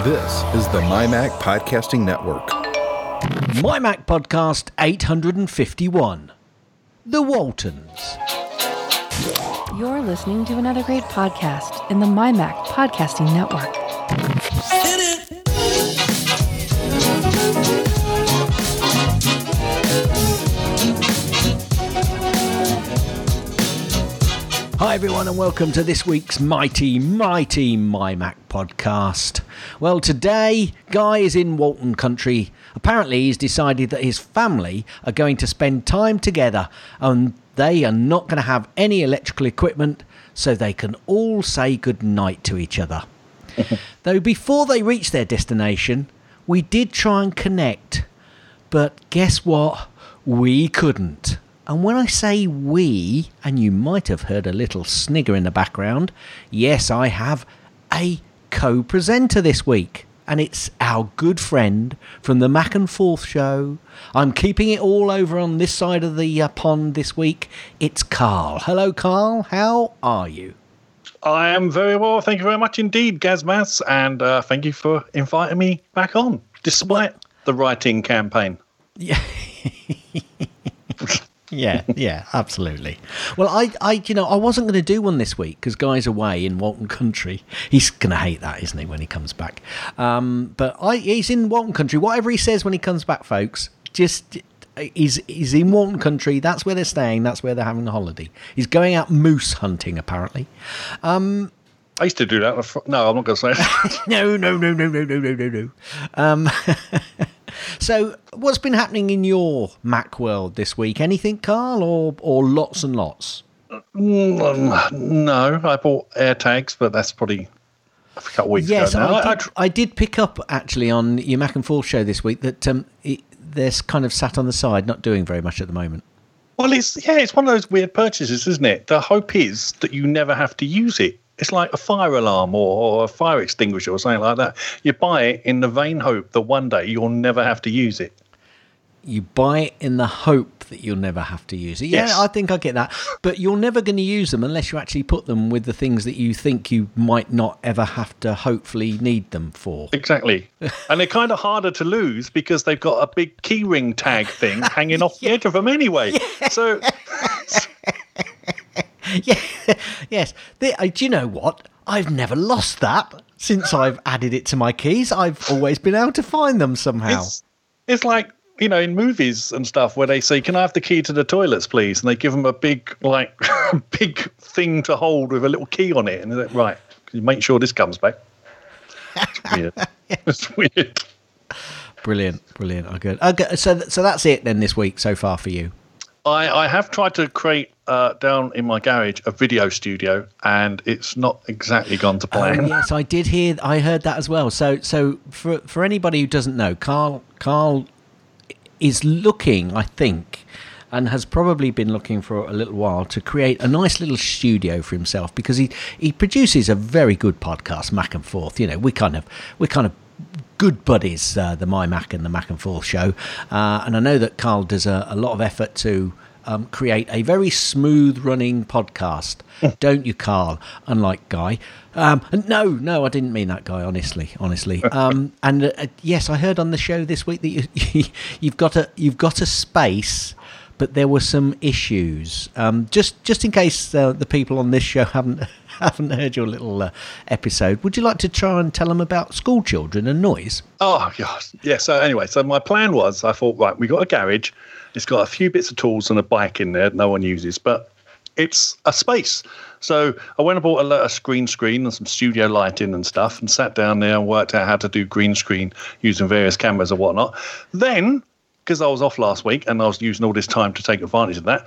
This is the MyMac Podcasting Network. MyMac Podcast 851 The Waltons. You're listening to another great podcast in the MyMac Podcasting Network. Hi, everyone, and welcome to this week's Mighty, Mighty My Mac podcast. Well, today, Guy is in Walton Country. Apparently, he's decided that his family are going to spend time together and they are not going to have any electrical equipment so they can all say good night to each other. Though, before they reach their destination, we did try and connect, but guess what? We couldn't. And when I say we, and you might have heard a little snigger in the background, yes, I have a co presenter this week. And it's our good friend from the Mac and Forth show. I'm keeping it all over on this side of the uh, pond this week. It's Carl. Hello, Carl. How are you? I am very well. Thank you very much indeed, Gazmas. And uh, thank you for inviting me back on, despite the writing campaign. Yeah. yeah, yeah, absolutely. Well, I, I, you know, I wasn't going to do one this week because Guy's away in Walton Country. He's going to hate that, isn't he, when he comes back? Um, but I, he's in Walton Country. Whatever he says when he comes back, folks, just he's he's in Walton Country. That's where they're staying. That's where they're having a holiday. He's going out moose hunting, apparently. Um, I used to do that. No, I'm not going to say. no, no, no, no, no, no, no, no, no. Um, so, what's been happening in your Mac world this week? Anything, Carl, or or lots and lots? No, I bought AirTags, but that's probably a couple weeks yes, ago. Now. I, did, I did pick up actually on your Mac and Forth show this week that um, it, they're kind of sat on the side, not doing very much at the moment. Well, it's yeah, it's one of those weird purchases, isn't it? The hope is that you never have to use it. It's like a fire alarm or, or, a fire extinguisher or something like that. You buy it in the vain hope that one day you'll never have to use it. You buy it in the hope that you'll never have to use it. Yeah, yes. I think I get that. But you're never going to use them unless you actually put them with the things that you think you might not ever have to hopefully need them for. Exactly. and they're kind of harder to lose because they've got a big keyring tag thing hanging off yeah. the edge of them anyway. Yeah. So. yeah, yes. The, uh, do you know what? I've never lost that since I've added it to my keys. I've always been able to find them somehow. It's, it's like you know in movies and stuff where they say, "Can I have the key to the toilets, please?" And they give them a big like big thing to hold with a little key on it, and they're like, right, make sure this comes back. It's weird. it's weird. Brilliant, brilliant. Okay, okay. So, so that's it then this week so far for you. I, I have tried to create uh, down in my garage a video studio, and it's not exactly gone to plan. Oh, yes, I did hear. I heard that as well. So, so for for anybody who doesn't know, Carl Carl is looking, I think, and has probably been looking for a little while to create a nice little studio for himself because he he produces a very good podcast, Mac and Forth. You know, we kind of we kind of good buddies, uh, the My Mac and the Mac and Forth show. Uh, and I know that Carl does a, a lot of effort to um, create a very smooth running podcast. Don't you, Carl? Unlike Guy. Um, no, no, I didn't mean that guy. Honestly, honestly. Um, and uh, yes, I heard on the show this week that you, you've got a you've got a space but there were some issues. Um, just just in case uh, the people on this show haven't haven't heard your little uh, episode, would you like to try and tell them about school children and noise? Oh gosh, yeah. So anyway, so my plan was, I thought, right, we got a garage. It's got a few bits of tools and a bike in there no one uses, but it's a space. So I went and bought a, a green screen and some studio lighting and stuff, and sat down there and worked out how to do green screen using various cameras and whatnot. Then because I was off last week and I was using all this time to take advantage of that,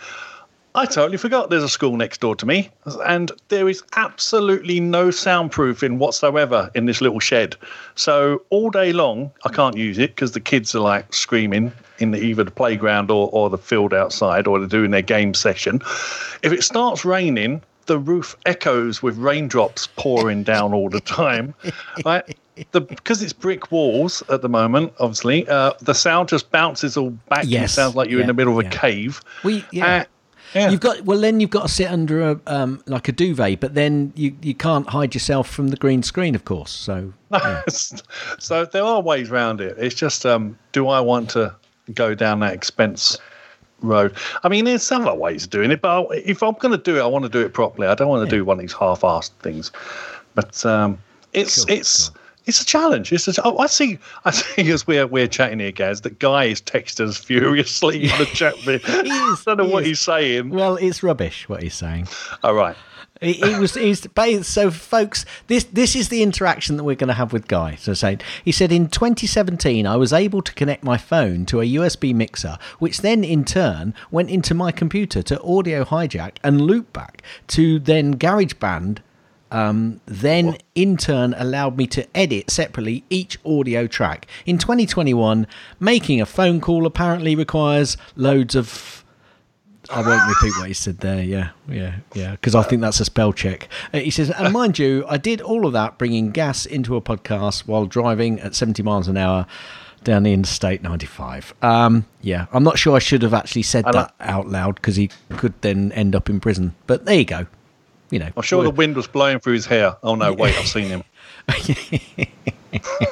I totally forgot there's a school next door to me, and there is absolutely no soundproofing whatsoever in this little shed. So all day long, I can't use it because the kids are like screaming in the, either the playground or, or the field outside, or they're doing their game session. If it starts raining, the roof echoes with raindrops pouring down all the time. Right? the because it's brick walls at the moment. Obviously, uh, the sound just bounces all back. Yes, it sounds like you're yeah, in the middle of a cave. We yeah. Uh, Yeah. You've got well, then you've got to sit under a um, like a duvet, but then you you can't hide yourself from the green screen, of course. So so there are ways around it. It's just, um, do I want to go down that expense road? I mean, there's other ways of doing it, but if I'm going to do it, I want to do it properly. I don't want to do one of these half-assed things. But um, it's Cool, it's it's a challenge. It's a, oh, I see. I see as we're we're chatting here, Gaz. That guy is texting us furiously in the chat room. I is, don't know he what is. he's saying. well, it's rubbish what he's saying. All right. He, he was he's so folks this this is the interaction that we're going to have with Guy so saying he said in 2017 I was able to connect my phone to a USB mixer which then in turn went into my computer to Audio Hijack and Loopback to then GarageBand um, then in turn allowed me to edit separately each audio track in 2021 making a phone call apparently requires loads of I won't repeat what he said there. Yeah, yeah, yeah. Because I think that's a spell check. Uh, he says, and mind you, I did all of that bringing gas into a podcast while driving at 70 miles an hour down the Interstate 95. Um, yeah, I'm not sure I should have actually said that out loud because he could then end up in prison. But there you go. You know, I'm sure the wind was blowing through his hair. Oh no, wait, I've seen him.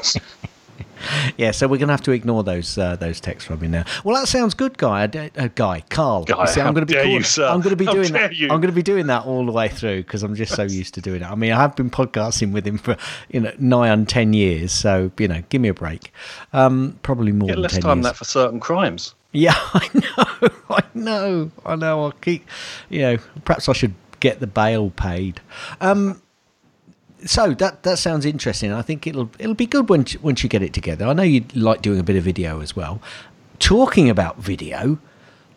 yeah. So we're gonna have to ignore those uh, those texts from you now. Well, that sounds good, guy. Uh, guy, Carl. Guy, see, I'm be dare you, sir. I'm gonna be How doing that. you. I'm gonna be doing that all the way through because I'm just so used to doing it. I mean, I have been podcasting with him for you know nigh on ten years, so you know, give me a break. Um, probably more Get than less ten time years. that for certain crimes. Yeah, I know, I know, I know. I'll keep, you know, perhaps I should get the bail paid. Um, so that that sounds interesting. I think it'll it'll be good once once you get it together. I know you like doing a bit of video as well. Talking about video,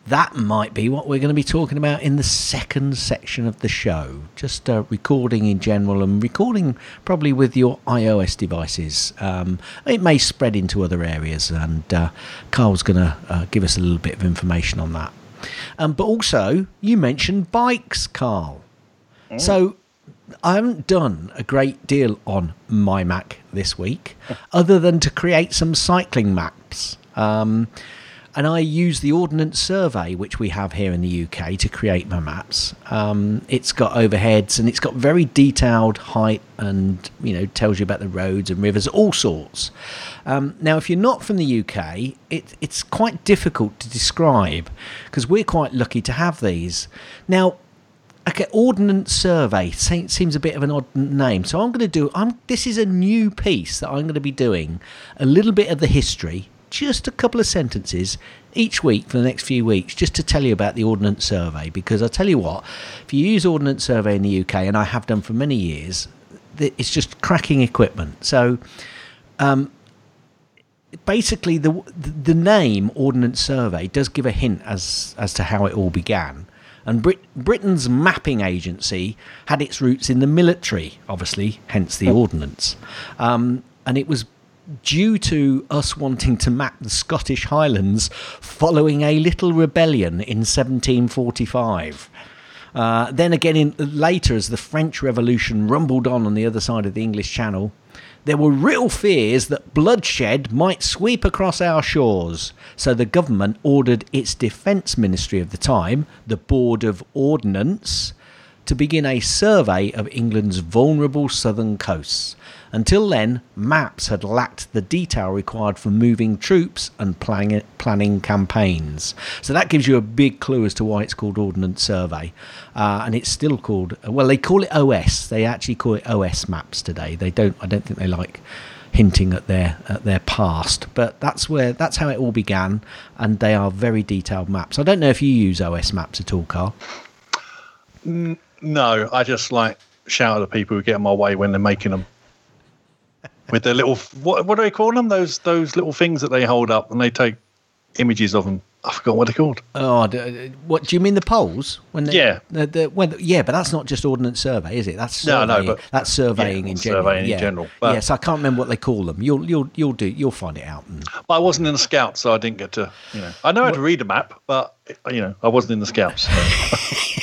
that might be what we're going to be talking about in the second section of the show. Just uh, recording in general and recording probably with your iOS devices. Um, it may spread into other areas, and uh, Carl's going to uh, give us a little bit of information on that. Um, but also, you mentioned bikes, Carl. So I haven't done a great deal on my Mac this week, other than to create some cycling maps. Um, and I use the Ordnance Survey, which we have here in the UK, to create my maps. Um, it's got overheads and it's got very detailed height and you know tells you about the roads and rivers, all sorts. Um, now, if you're not from the UK, it, it's quite difficult to describe because we're quite lucky to have these. Now, Okay, Ordnance Survey seems a bit of an odd name, so I'm going to do. I'm. This is a new piece that I'm going to be doing a little bit of the history, just a couple of sentences each week for the next few weeks, just to tell you about the Ordnance Survey. Because I tell you what, if you use Ordnance Survey in the UK, and I have done for many years, it's just cracking equipment. So basically the the name Ordnance Survey does give a hint as as to how it all began. And Brit- Britain's mapping agency had its roots in the military, obviously, hence the ordnance. Um, and it was due to us wanting to map the Scottish Highlands following a little rebellion in 1745. Uh, then again, in, later, as the French Revolution rumbled on on the other side of the English Channel, there were real fears that bloodshed might sweep across our shores. So the government ordered its defence ministry of the time, the Board of Ordnance, to begin a survey of England's vulnerable southern coasts. Until then, maps had lacked the detail required for moving troops and planning, planning campaigns. So that gives you a big clue as to why it's called Ordnance Survey. Uh, and it's still called, well, they call it OS. They actually call it OS maps today. They don't, I don't think they like hinting at their at their past but that's where that's how it all began and they are very detailed maps i don't know if you use os maps at all carl No, I just like shout at the people who get in my way when they're making them. With their little what what do they call them? Those those little things that they hold up and they take images of them. I forgot what they're called. Oh, uh, what do you mean the polls? When they, Yeah. the, the, when yeah, but that's not just ordnance survey, is it? That's No, surveying. no, but- that's surveying yeah, in general. surveying in general, but- yes, I can't remember what they call them. You'll you'll you'll do you'll find it out. And, I wasn't in the scouts, so I didn't get to. You know, I know how to read a map, but you know, I wasn't in the scouts.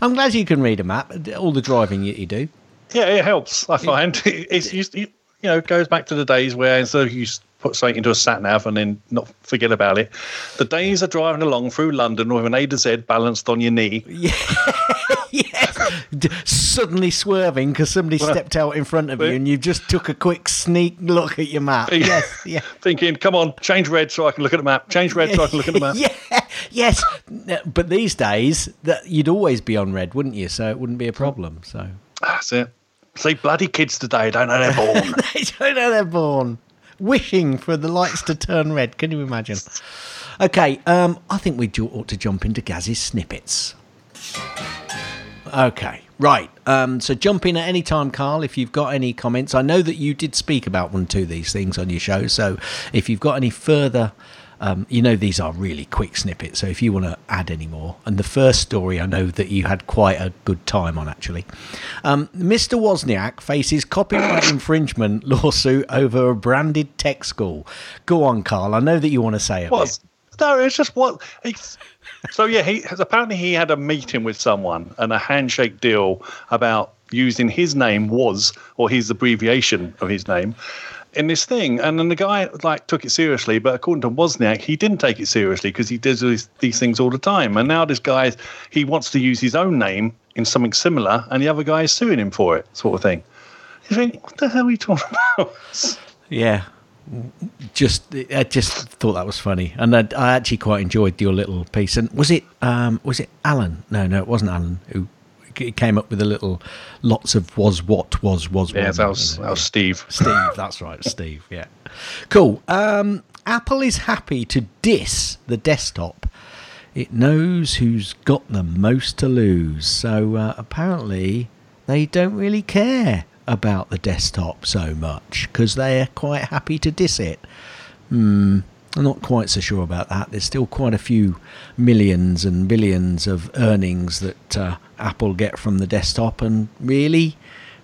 I'm glad you can read a map. All the driving you, you do. Yeah, it helps. I find it's used. You know, it goes back to the days where instead of you put something into a sat nav and then not forget about it. The days of driving along through London with an A to Z balanced on your knee. yes. Suddenly swerving because somebody stepped out in front of you and you just took a quick sneak look at your map. Yes, yeah. Thinking, come on, change red so I can look at the map. Change red so I can look at the map. yeah, yes. But these days, that you'd always be on red, wouldn't you? So it wouldn't be a problem. So That's it. See, bloody kids today don't know they're born. they don't know they're born wishing for the lights to turn red. Can you imagine? Okay, um, I think we ought to jump into Gaz's snippets. Okay, right. Um, so jump in at any time, Carl, if you've got any comments. I know that you did speak about one or two of these things on your show. So if you've got any further, um, you know, these are really quick snippets. So if you want to add any more. And the first story, I know that you had quite a good time on, actually. Um, Mr. Wozniak faces copyright infringement lawsuit over a branded tech school. Go on, Carl. I know that you want to say it. What? No, it's just what. It's, so yeah, he apparently he had a meeting with someone and a handshake deal about using his name was or his abbreviation of his name in this thing, and then the guy like took it seriously. But according to Wozniak, he didn't take it seriously because he does these, these things all the time. And now this guy he wants to use his own name in something similar, and the other guy is suing him for it, sort of thing. You think, what the hell are you talking about? Yeah. Just, I just thought that was funny, and I, I actually quite enjoyed your little piece. And was it, um, was it Alan? No, no, it wasn't Alan who c- came up with a little, lots of was what was was. Yeah, was, that was that was Steve. Steve. That's right, Steve. Yeah, cool. Um, Apple is happy to diss the desktop. It knows who's got the most to lose. So uh, apparently, they don't really care about the desktop so much because they're quite happy to diss it. Hmm, I'm not quite so sure about that. There's still quite a few millions and billions of earnings that uh, Apple get from the desktop, and really,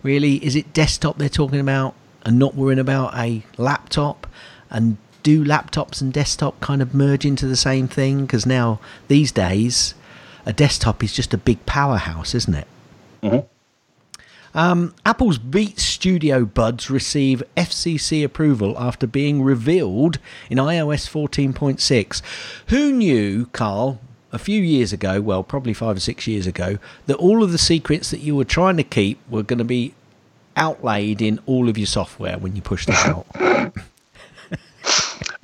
really, is it desktop they're talking about and not worrying about a laptop? And do laptops and desktop kind of merge into the same thing? Because now, these days, a desktop is just a big powerhouse, isn't it? Um, Apple's Beats Studio Buds receive FCC approval after being revealed in iOS 14.6. Who knew, Carl, a few years ago, well, probably five or six years ago, that all of the secrets that you were trying to keep were going to be outlaid in all of your software when you pushed it out?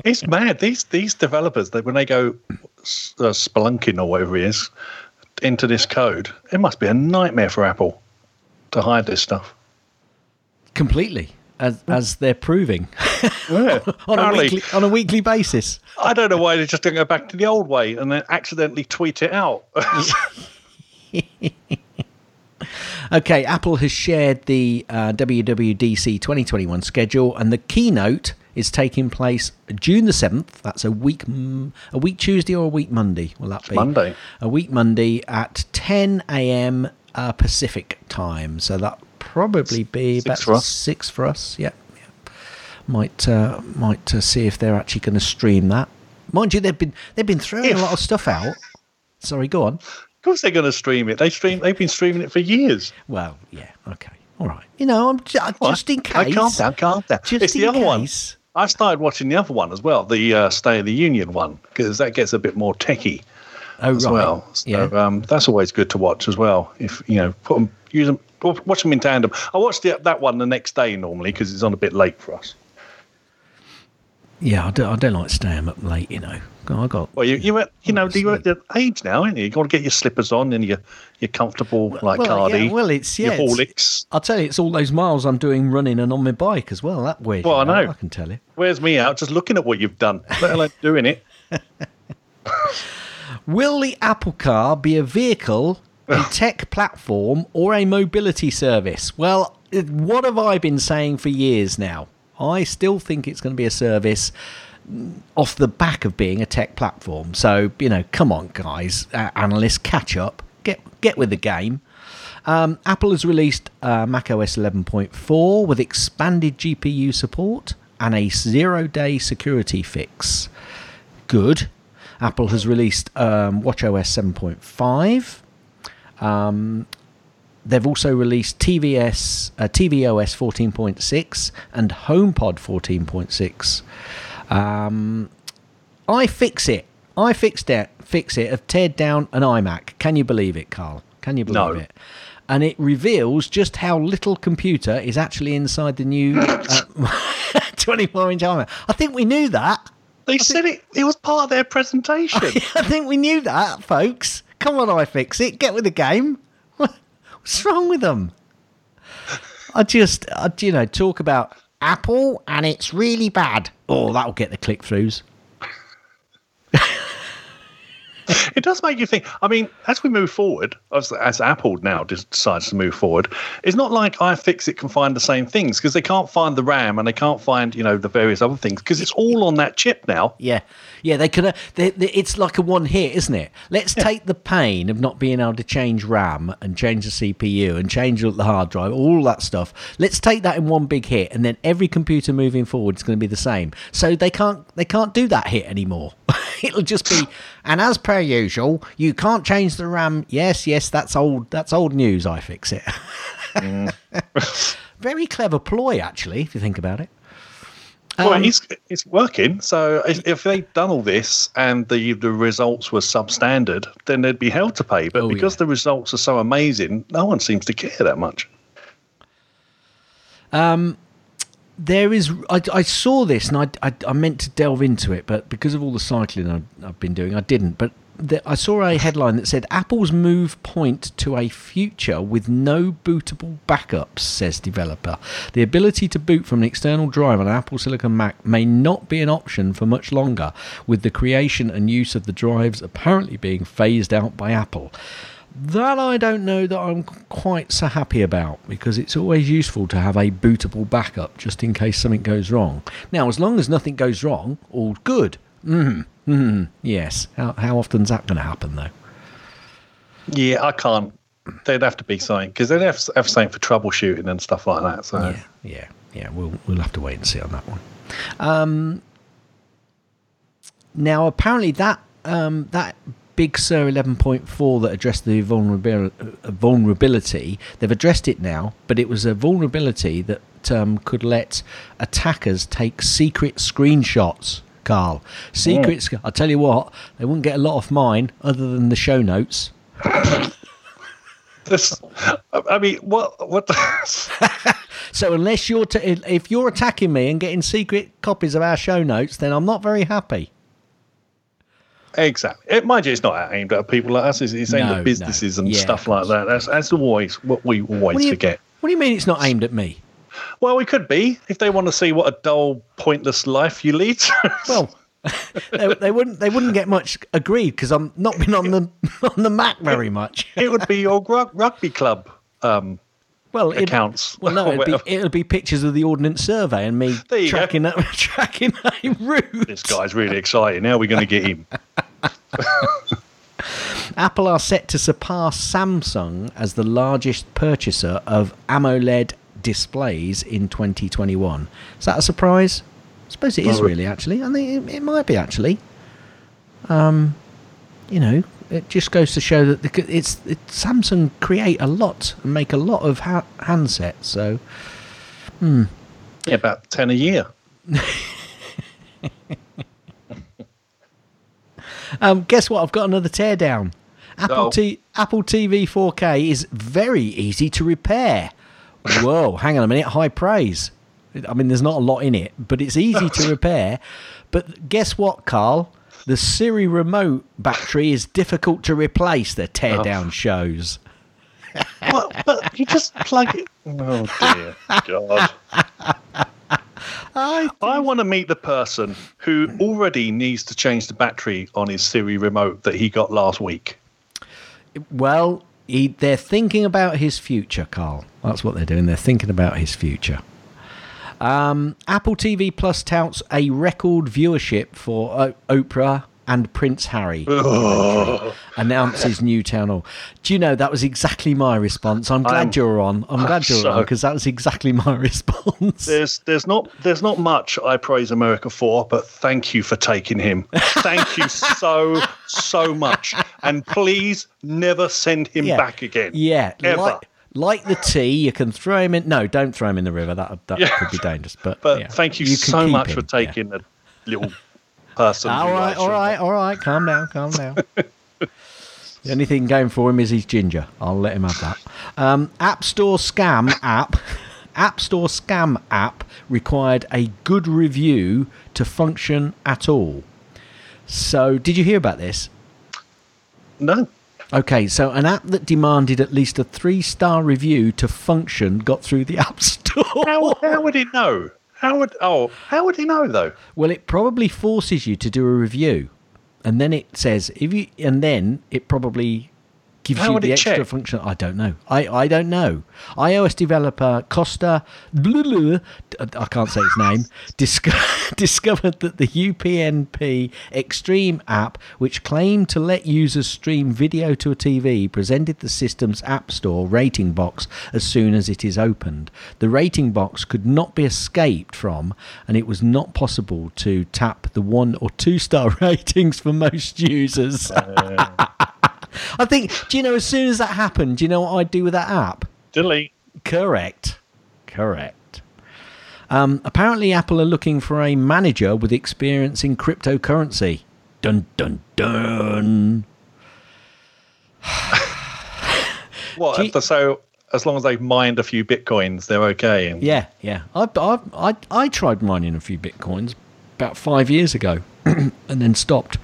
It's mad. These these developers, they, when they go uh, spelunking or whatever it is into this code, it must be a nightmare for Apple to hide this stuff. Completely, as, as they're proving Yeah, on, a weekly, on a weekly basis. I don't know why they just don't go back to the old way and then accidentally tweet it out. Okay, Apple has shared the uh, WWDC 2021 schedule, and the keynote is taking place June the 7th. That's a week, a week Tuesday or a week Monday. Will that be Monday. A week Monday at 10 a.m. Uh, Pacific time. So that probably be Six about for six for us. Yeah, yeah. Might uh, might uh, see if they're actually going to stream that. Mind you, they've been they've been throwing If. a lot of stuff out. Sorry, go on. of course, they're going to stream it. They stream. They've been streaming it for years. Well, yeah, okay, all right. You know, I'm ju- What? just in case. calm down, calm down. Just it's the other one. I started watching the other one as well, the uh, State of the Union one, because that gets a bit more techie Oh, as right. well. So yeah. um, that's always good to watch as well. If you know, put them, use them, watch them in tandem. I watched the, that one the next day normally because it's on a bit late for us. yeah, I don't, I don't like staying up late. You know, I got. Well, you you at, you know you're at the age now, aren't you? You got to get your slippers on and your your comfortable like well, Cardi, yeah, well, it's yeah. your Horlicks. I'll tell you, it's all those miles I'm doing running and on my bike as well. That weird. Well, I know. I can tell you. Where's me out just looking at what you've done, let alone doing it. Will the Apple Car be a vehicle, a tech platform, or a mobility service? Well, what have I been saying for years now? I still think it's going to be a service mm, off the back of being a tech platform. So, you know, come on, guys, uh, analysts, catch up, get get with the game. Um, Apple has released uh, macOS 11.4 with expanded GPU support and a zero-day security fix. Good. Apple has released um, WatchOS 7.5. Um, they've also released TVS, uh, tvOS 14.6 and HomePod 14.6. Um, iFixit, I fixed it, fix it, have teared down an iMac. Can you believe it, Carl? Can you believe No. it? And it reveals just how little computer is actually inside the new uh, 24 inch iMac. I think we knew that. They said it. It was part of their presentation. I think we knew that, folks. Come on, iFixit. get with the game. What's wrong with them? I just, I, you know, talk about Apple and it's really bad. Oh, that'll get the click throughs. it does make you think. I mean, as we move forward, as, as Apple now decides to move forward, it's not like iFixit can find the same things because they can't find the RAM and they can't find you know the various other things because it's all on that chip now. Yeah, yeah, they. Uh, they, it's like a one hit, isn't it? Let's take the pain of not being able to change RAM and change the CPU and change the hard drive, all that stuff. Let's take that in one big hit, and then every computer moving forward is going to be the same. So they can't they can't do that hit anymore. It'll just be, and as per usual, you can't change the RAM. Yes, yes, that's old. That's old news. iFixit. Very clever ploy, actually, if you think about it. well, Um, it's it's working. So if, if they'd done all this and the the results were substandard, then they'd be held to pay. But Oh, because yeah. the results are so amazing, no one seems to care that much. There is I, I saw this and I, I, I meant to delve into it but because of all the cycling I've, I've been doing i didn't. But the, i saw a headline that said apple's move point to a future with no bootable backups says developer. The ability to boot from an external drive on an apple silicon mac may not be an option for much longer with the creation and use of the drives apparently being phased out by apple that I don't know that I'm quite so happy about because it's always useful to have a bootable backup just in case something goes wrong. Now, as long as nothing goes wrong, all good. Mm, mm, yes. How, how often is that going to happen, though? Yeah, I can't. They'd have to be something because they'd have, have something for troubleshooting and stuff like that. So Yeah, yeah, yeah. We'll we'll have to wait and see on that one. Um, now, apparently, that um, that Big Sur 11.4 that addressed the vulnerabil- uh, vulnerability, they've addressed it now, but it was a vulnerability that um, could let attackers take secret screenshots. Carl, secrets. I'll tell you what, they wouldn't get a lot off mine other than the show notes. this, I mean, what what? So unless you're t- if you're attacking me and getting secret copies of our show notes, then I'm not very happy. Exactly. It, mind you, it's not aimed at people like us. It's, it's aimed No, at businesses no. and Yeah, stuff like that. That's, that's always what we always What you forget. What do you mean it's not aimed at me? Well, we could be if they want to see what a dull, pointless life you lead. Well, they, they wouldn't they wouldn't get much agreed because I'm not been on the on the Mac very much. it would be your rug- rugby club um, Well, accounts. Well, no, it'd be, it'll be pictures of the Ordnance Survey and me go. tracking a, tracking a route. This guy's really exciting. How are we going to get him? Apple are set to surpass Samsung as the largest purchaser of AMOLED displays in 2021. Is that a surprise? I suppose it is really, actually. I think it, it might be, actually. Um, you know, it just goes to show that the, it's it, Samsung create a lot and make a lot of ha- handsets. So, Yeah, about 10 a year. um, guess what? I've got another teardown. Apple, Oh. T- Apple TV 4K is very easy to repair. Whoa, hang on a minute. High praise. I mean, there's not a lot in it, but it's easy to repair. But guess what, Carl? The Siri remote battery is difficult to replace, the teardown oh. shows. Well, but you just plug it. Oh, dear God. I, I want to meet the person who already needs to change the battery on his Siri remote that he got last week. well, he, they're thinking about his future, Carl. That's what they're doing. They're thinking about his future. Um, Apple TV Plus touts a record viewership for uh, Oprah and Prince Harry. Announces new town hall. Do you know that was exactly my response? I'm glad I'm- you're on. I'm glad you're so- on because that was exactly my response. There's there's not there's not much I praise America for, but thank you for taking him. Thank you so so much, and please never send him back again. Yeah, ever. like, like the tea, you can throw him in. No, don't throw him in the river. That that Yeah. could be dangerous. But But yeah, thank you, can so much him, for yeah. taking the little person. All right, all you. right, all right. Calm down, calm down. the only thing going for him is his ginger. I'll let him have that. Um, App Store scam app. App Store scam app required a good review to function at all. So, did you hear about this? No. Okay, so an app that demanded at least a three star review to function got through the App Store. How, how would he know? How would oh how would he know though? Well, it probably forces you to do a review, and then it says if you, and then it probably gives How you the extra check? function. I don't know. I, I don't know. iOS developer Costa, blah, blah, I can't say his name, disco- discovered that the UPnP Extreme app, which claimed to let users stream video to a TV, presented the system's App Store rating box as soon as it is opened. The rating box could not be escaped from, and it was not possible to tap the one or two star ratings for most users. Oh, I think, do you know, as soon as that happened, do you know what I'd do with that app? Delete. Correct. Correct. Um, apparently, Apple are looking for a manager with experience in cryptocurrency. Dun dun dun. What? Gee- so as long as they've mined a few bitcoins, they're okay. Yeah, yeah. I, I, I, I tried mining a few bitcoins about five years ago, and then stopped.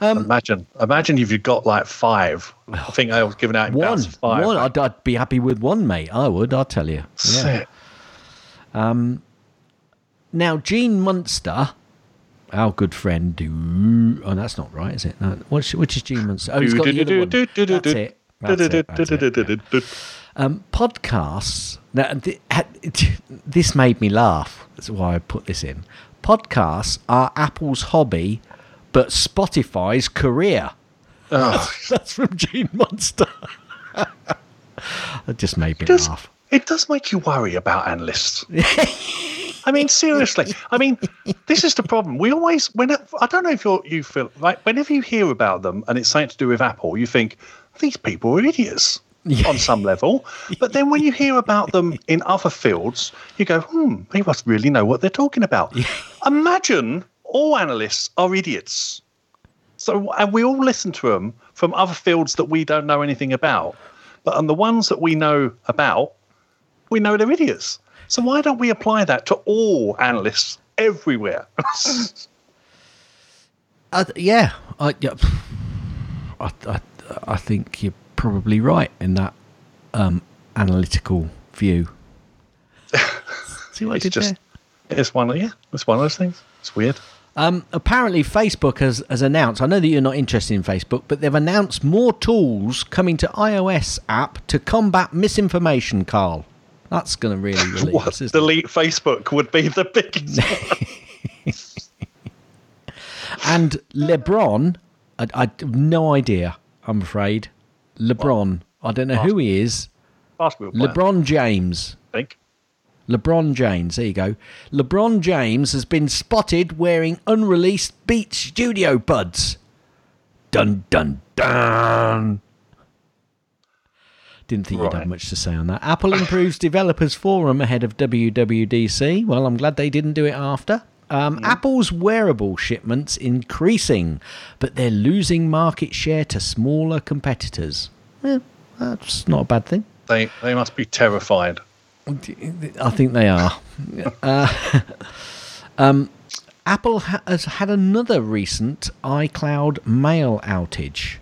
imagine, imagine if you got like five. I think I was giving out in One, five. one. I'd, I'd be happy with one, mate. I would. I'll tell you. Yeah. Sick. Now, Gene Munster, our good friend, do oh, that's not right, is it? No, which, which is Gene Munster? Oh, he's got the other one. That's it. That's it. That's it. Um, podcasts. Now, th- this made me laugh. That's why I put this in. Podcasts are Apple's hobby, but Spotify's career. Oh, That's from Gene Monster. that just made me does, laugh. it does make you worry about analysts. I mean, seriously. I mean, this is the problem. We always, when I don't know if you're, you feel like whenever you hear about them and it's something to do with Apple, you think these people are idiots on some level. But then when you hear about them in other fields, you go, hmm, they must really know what they're talking about. Imagine all analysts are idiots. So, and we all listen to them from other fields that we don't know anything about. But on the ones that we know about, we know they're idiots. So why don't we apply that to all analysts everywhere? Th- yeah, I, yeah, I, I, I think you're probably right in that um, analytical view. See what I it's did just, there? it's one of yeah, it's one of those things. It's weird. Um, apparently, Facebook has, has announced. I know that you're not interested in Facebook, but they've announced more tools coming to iOS app to combat misinformation. Carl, that's going to really relieve What us, isn't it? delete Facebook would be the biggest. And LeBron, I, I have no idea. I'm afraid. LeBron, I don't know who he is. basketball player, LeBron James. I think. LeBron James, there you go. LeBron James has been spotted wearing unreleased Beat Studio buds. Dun dun dun. Didn't think you'd have much to say on that. Apple improves developers forum ahead of WWDC. Well, I'm glad they didn't do it after. Um, Apple's wearable shipments increasing, but they're losing market share to smaller competitors. Well, that's not a bad thing. They they must be terrified. I think they are. Uh, um, Apple ha- has had another recent iCloud mail outage,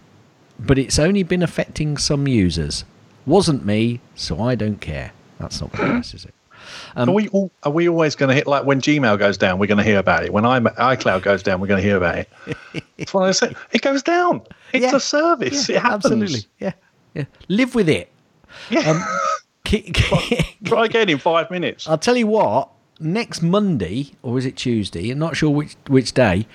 but it's only been affecting some users. Wasn't me, so I don't care. That's not very nice, is it? Um, are we all, are we always going to hit like when Gmail goes down, we're going to hear about it. When i iCloud goes down, we're going to hear about it. it's one of those things. It goes down. It's Yeah. a service. Yeah, it happens. absolutely. Yeah, yeah. Live with it. Yeah. Ki- Try again in five minutes. I'll tell you what. Next Monday, or is it Tuesday? I'm not sure which which day.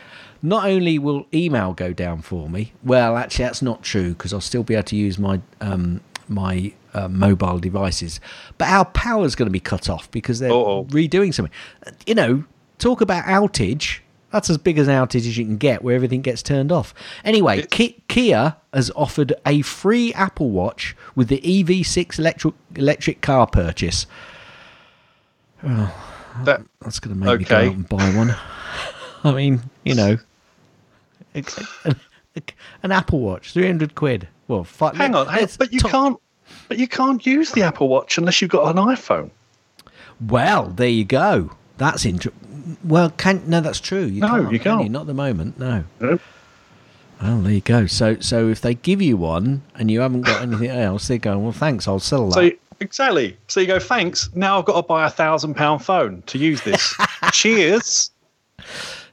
Not only will email go down for me. Well, actually, that's not true because I'll still be able to use my um, my uh, mobile devices, but our power's going to be cut off because they're Uh-oh. redoing something. You know, talk about outage. That's as big as an outage as you can get, where everything gets turned off. Anyway, Ki- Kia has offered a free Apple Watch with the EV6 electric electric car purchase. That That's going to make me go out and buy one. I mean, you know, a- a- a- an Apple Watch, three hundred quid. Well, fuck. hang on, hang, but you top- can't. But you can't use the Apple Watch unless you've got an iPhone. Well, there you go. That's interesting. Well, can no, that's true. You No, can't, you can can't. Not at the moment. No. No. Well, there you go. So, so if they give you one and you haven't got anything else, they go, well, thanks, I'll sell that. So you- exactly. So you go, thanks. Now I've got to buy a thousand pound phone to use this. Cheers.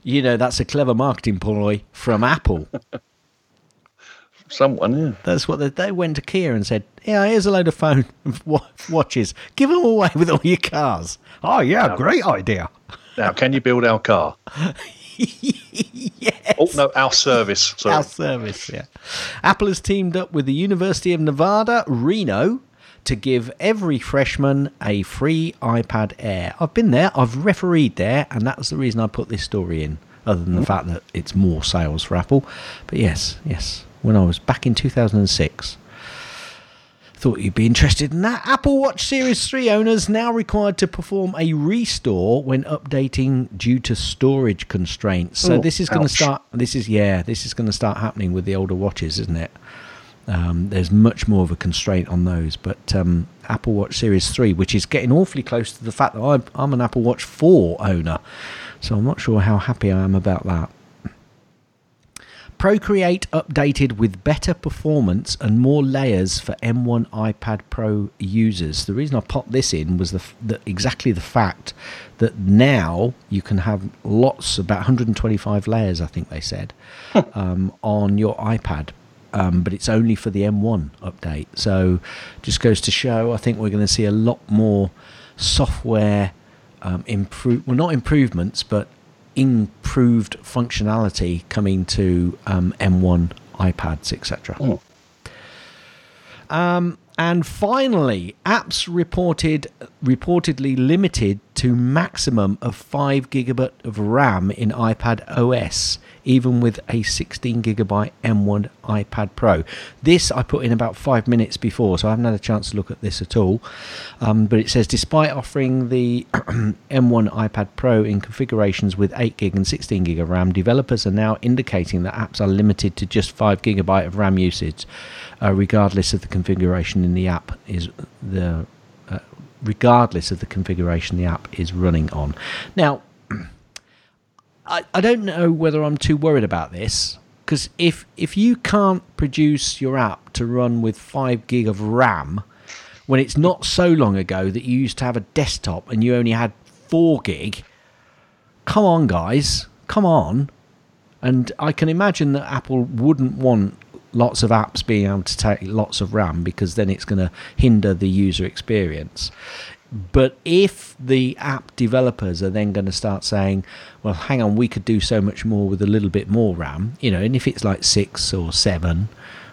you know, that's a clever marketing ploy from Apple. Someone, yeah. That's what they, they went to Kia and said, "Yeah, here's a load of phone wa- watches. Give them away with all your cars." Oh yeah, great idea. Now, can you build our car? yes. Oh no, our service. Sorry. Our service, yeah. Apple has teamed up with the University of Nevada, Reno, to give every freshman a free iPad Air. I've been there, I've refereed there, and that's the reason I put this story in, other than the hmm. fact that it's more sales for Apple. But yes, yes, when I was back in 2006. Thought you'd be interested in that. Apple Watch Series 3 owners now required to perform a restore when updating due to storage constraints. So Oh, this is going to start. This is yeah. This is going to start happening with the older watches, isn't it? Um, there's much more of a constraint on those. But um, Apple Watch Series 3, which is getting awfully close to the fact that I'm, I'm an Apple Watch 4 owner, so I'm not sure how happy I am about that. Procreate updated with better performance and more layers for M1 iPad Pro users. The reason I popped this in was the, the exactly the fact that now you can have lots, about 125 layers, I think they said, um, on your iPad. Um, but it's only for the M1 update. So just goes to show, I think we're going to see a lot more software um, improve. Well, not improvements, but improved functionality coming to um, M1 iPads, etc. Oh. Um, and finally, apps reported reportedly limited to maximum of five gigabit of RAM in iPad OS, even with a 16 gigabyte M1 iPad Pro. This I put in about five minutes before, so I haven't had a chance to look at this at all. Um, but it says despite offering the M1 iPad Pro in configurations with 8 gig and 16 gig of RAM, developers are now indicating that apps are limited to just 5 gigabyte of RAM usage, uh, regardless of the configuration in the app is the regardless of the configuration the app is running on. Now, I, I don't know whether I'm too worried about this because if if you can't produce your app to run with five gig of RAM, when it's not so long ago that you used to have a desktop and you only had four gig, come on, guys, come on. And I can imagine that Apple wouldn't want lots of apps being able to take lots of RAM because then it's going to hinder the user experience. But if the app developers are then going to start saying, well, hang on, we could do so much more with a little bit more RAM, you know, and if it's like six or seven,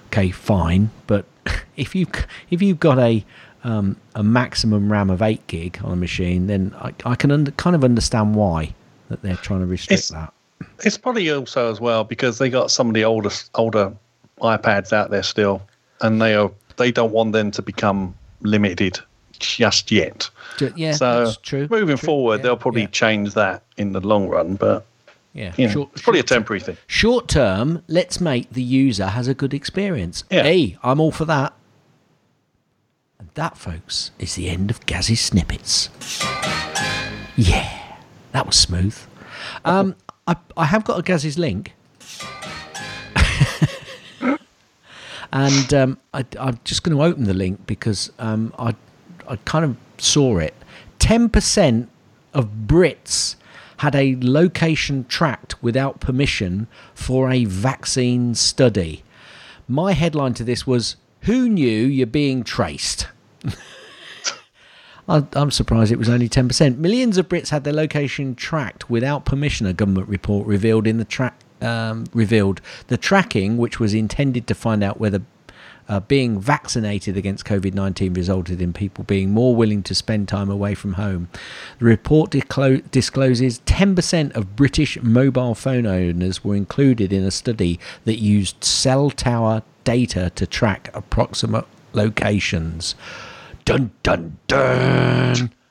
okay, fine. But if you if you've got a um, a maximum RAM of eight gig on a machine, then I, I can under, kind of understand why that they're trying to restrict It's- that. It's probably also as well because they got some of the older older iPads out there still, and they are they don't want them to become limited just yet. Yeah, so that's true. moving true, forward, yeah, they'll probably yeah, change that in the long run. But yeah. you know, Short- it's probably a short term- temporary thing. Short term, let's make the user has a good experience. Yeah. Hey, I'm all for that. And that, folks, is the end of Gazzy's snippets. Yeah, that was smooth. Um, I, I have got a Gazzy's link. And um, I, I'm just going to open the link because um, I, I kind of saw it. 10% of Brits had a location tracked without permission for a vaccine study. My headline to this was Who knew you're being traced? I'm surprised it was only 10%. Millions of Brits had their location tracked without permission, a government report revealed in the track. Um, revealed the tracking, which was intended to find out whether uh, being vaccinated against COVID 19 resulted in people being more willing to spend time away from home. The report disclo- discloses 10% of British mobile phone owners were included in a study that used cell tower data to track approximate locations. Dun dun dun.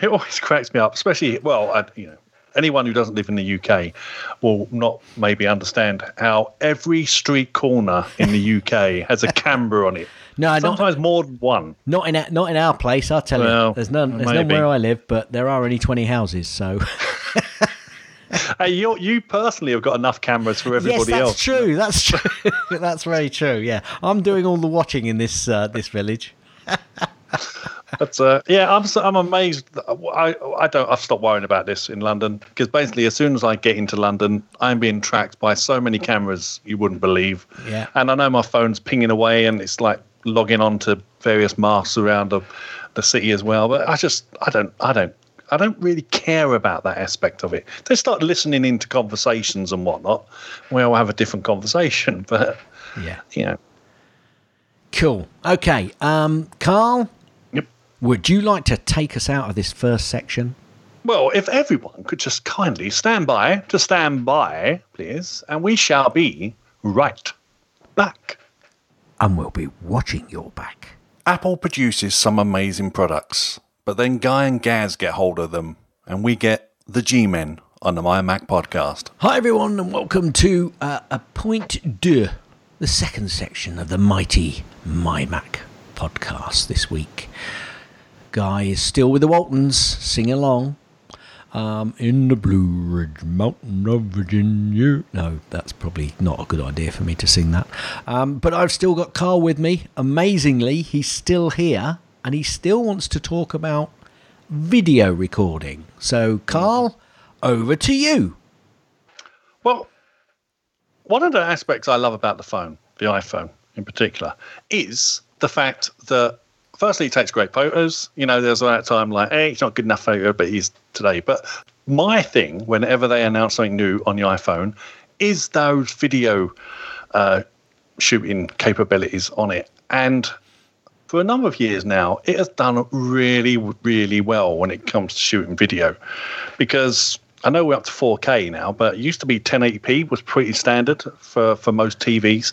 It always cracks me up, especially well, I, you know, anyone who doesn't live in the UK will not maybe understand how every street corner in the UK has a camera on it. No, not, Sometimes more than one. not in our, not in our place. I'll tell Well, you. There's none. There's none where I live, but there are only 20 houses. So Hey, you you personally have got enough cameras for everybody yes, that's else. true. That's true. that's very true. Yeah, I'm doing all the watching in this uh, this village. But uh, yeah, I'm I'm amazed. that- I I don't. I've stopped worrying about this in London because basically, as soon as I get into London, I'm being tracked by so many cameras you wouldn't believe. Yeah. And I know my phone's pinging away, and it's like logging on to various masks around the the city as well. But I just I don't I don't. I don't really care about that aspect of it. They start listening into conversations and whatnot. We'll have a different conversation, but Yeah. you know, Cool. Okay. Um, Carl. Would you like to take us out of this first section? Well, if everyone could just kindly stand by, to stand by, please, and we shall be right back. And we'll be watching your back. Apple produces some amazing products, but then Guy and Gaz get hold of them, and we get the G Men on the My Mac podcast. Hi, everyone, and welcome to uh, a point deux, the second section of the mighty My Mac podcast this week. Guy is still with the Waltons, sing along. Um, in the Blue Ridge Mountain of Virginia. No, that's probably not a good idea for me to sing that. Um, but I've still got Carl with me. Amazingly, he's still here and he still wants to talk about video recording. So, Carl, over to you. Well, one of the aspects I love about the phone, the iPhone in particular, is the fact that firstly he takes great photos. You know, there's that time like, hey, it's not good enough photo, but he's today. But my thing, whenever they announce something new on the iPhone, is those video uh, shooting capabilities on it. And for a number of years now, it has done really, really well when it comes to shooting video. Because I know we're up to 4K now, but it used to be 1080p was pretty standard for, for most TVs.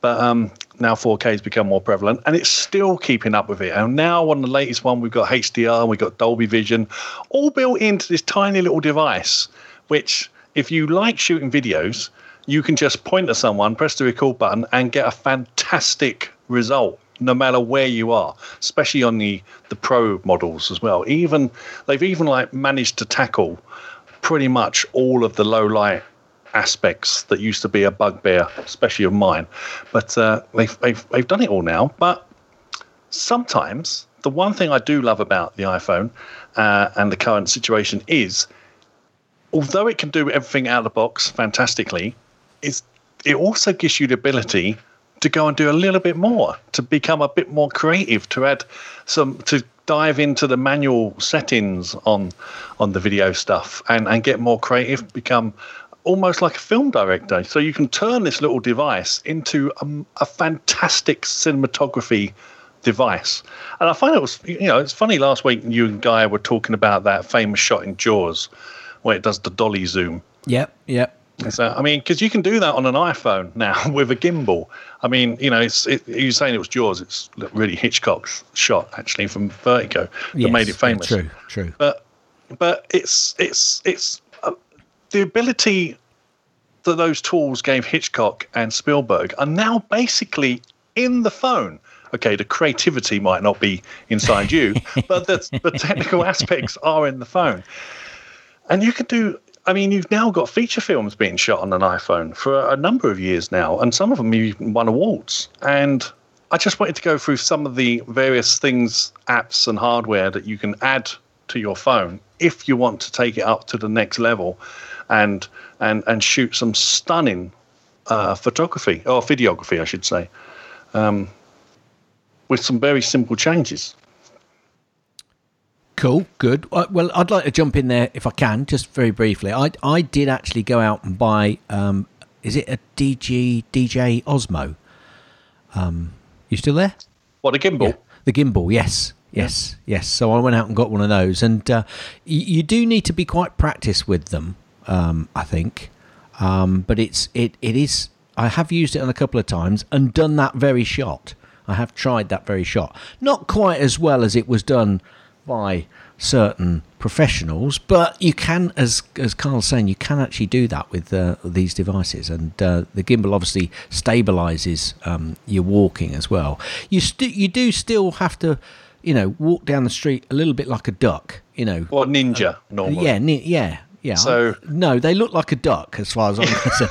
But um, now 4K has become more prevalent and it's still keeping up with it. And now on the latest one, we've got HDR we've got Dolby Vision, all built into this tiny little device, which if you like shooting videos, you can just point at someone, press the record button, and get a fantastic result no matter where you are, especially on the the pro models as well. Even they've even like managed to tackle pretty much all of the low light aspects that used to be a bugbear, especially of mine. But uh, they've, they've they've done it all now. But sometimes the one thing I do love about the iPhone uh, and the current situation is, although it can do everything out of the box fantastically, is it also gives you the ability to go and do a little bit more, to become a bit more creative, to add some, to dive into the manual settings on on the video stuff and and get more creative, become almost like a film director. So you can turn this little device into a, a fantastic cinematography device. And I find it was, you know, it's funny. Last week you and Guy were talking about that famous shot in Jaws, where it does the dolly zoom. Yep, yep. So I mean, because you can do that on an iPhone now with a gimbal. I mean, you know, it's it, you're saying it was Jaws. It's really Hitchcock's shot actually from Vertigo that Yes, made it famous. True, true. But but it's it's it's uh, the ability that those tools gave Hitchcock and Spielberg are now basically in the phone. Okay, the creativity might not be inside you, but the, the technical aspects are in the phone. And you can do, I mean, you've now got feature films being shot on an iPhone for a number of years now, and some of them even won awards. And I just wanted to go through some of the various things, apps, and hardware that you can add to your phone if you want to take it up to the next level and and and shoot some stunning uh, photography or videography, I should say, um, with some very simple changes. Cool, good. Uh, Well, I'd like to jump in there if I can, just very briefly. I I did actually go out and buy. Um, is it a DG DJ Osmo? Um, you still there? What a gimbal. Yeah. The gimbal, yes. Yes, yes. So I went out and got one of those, and uh, you, you do need to be quite practiced with them. Um, I think, um, but it's it it is. I have used it on a couple of times and done that very shot. I have tried that very shot. Not quite as well as it was done by certain professionals, but you can, as as Carl's saying, you can actually do that with uh, these devices, and uh, the gimbal obviously stabilizes um, your walking as well. You st- you do still have to, you know, walk down the street a little bit like a duck, you know. Or ninja, normally. Yeah, ni- yeah, yeah. So- no, they look like a duck as far as I'm concerned.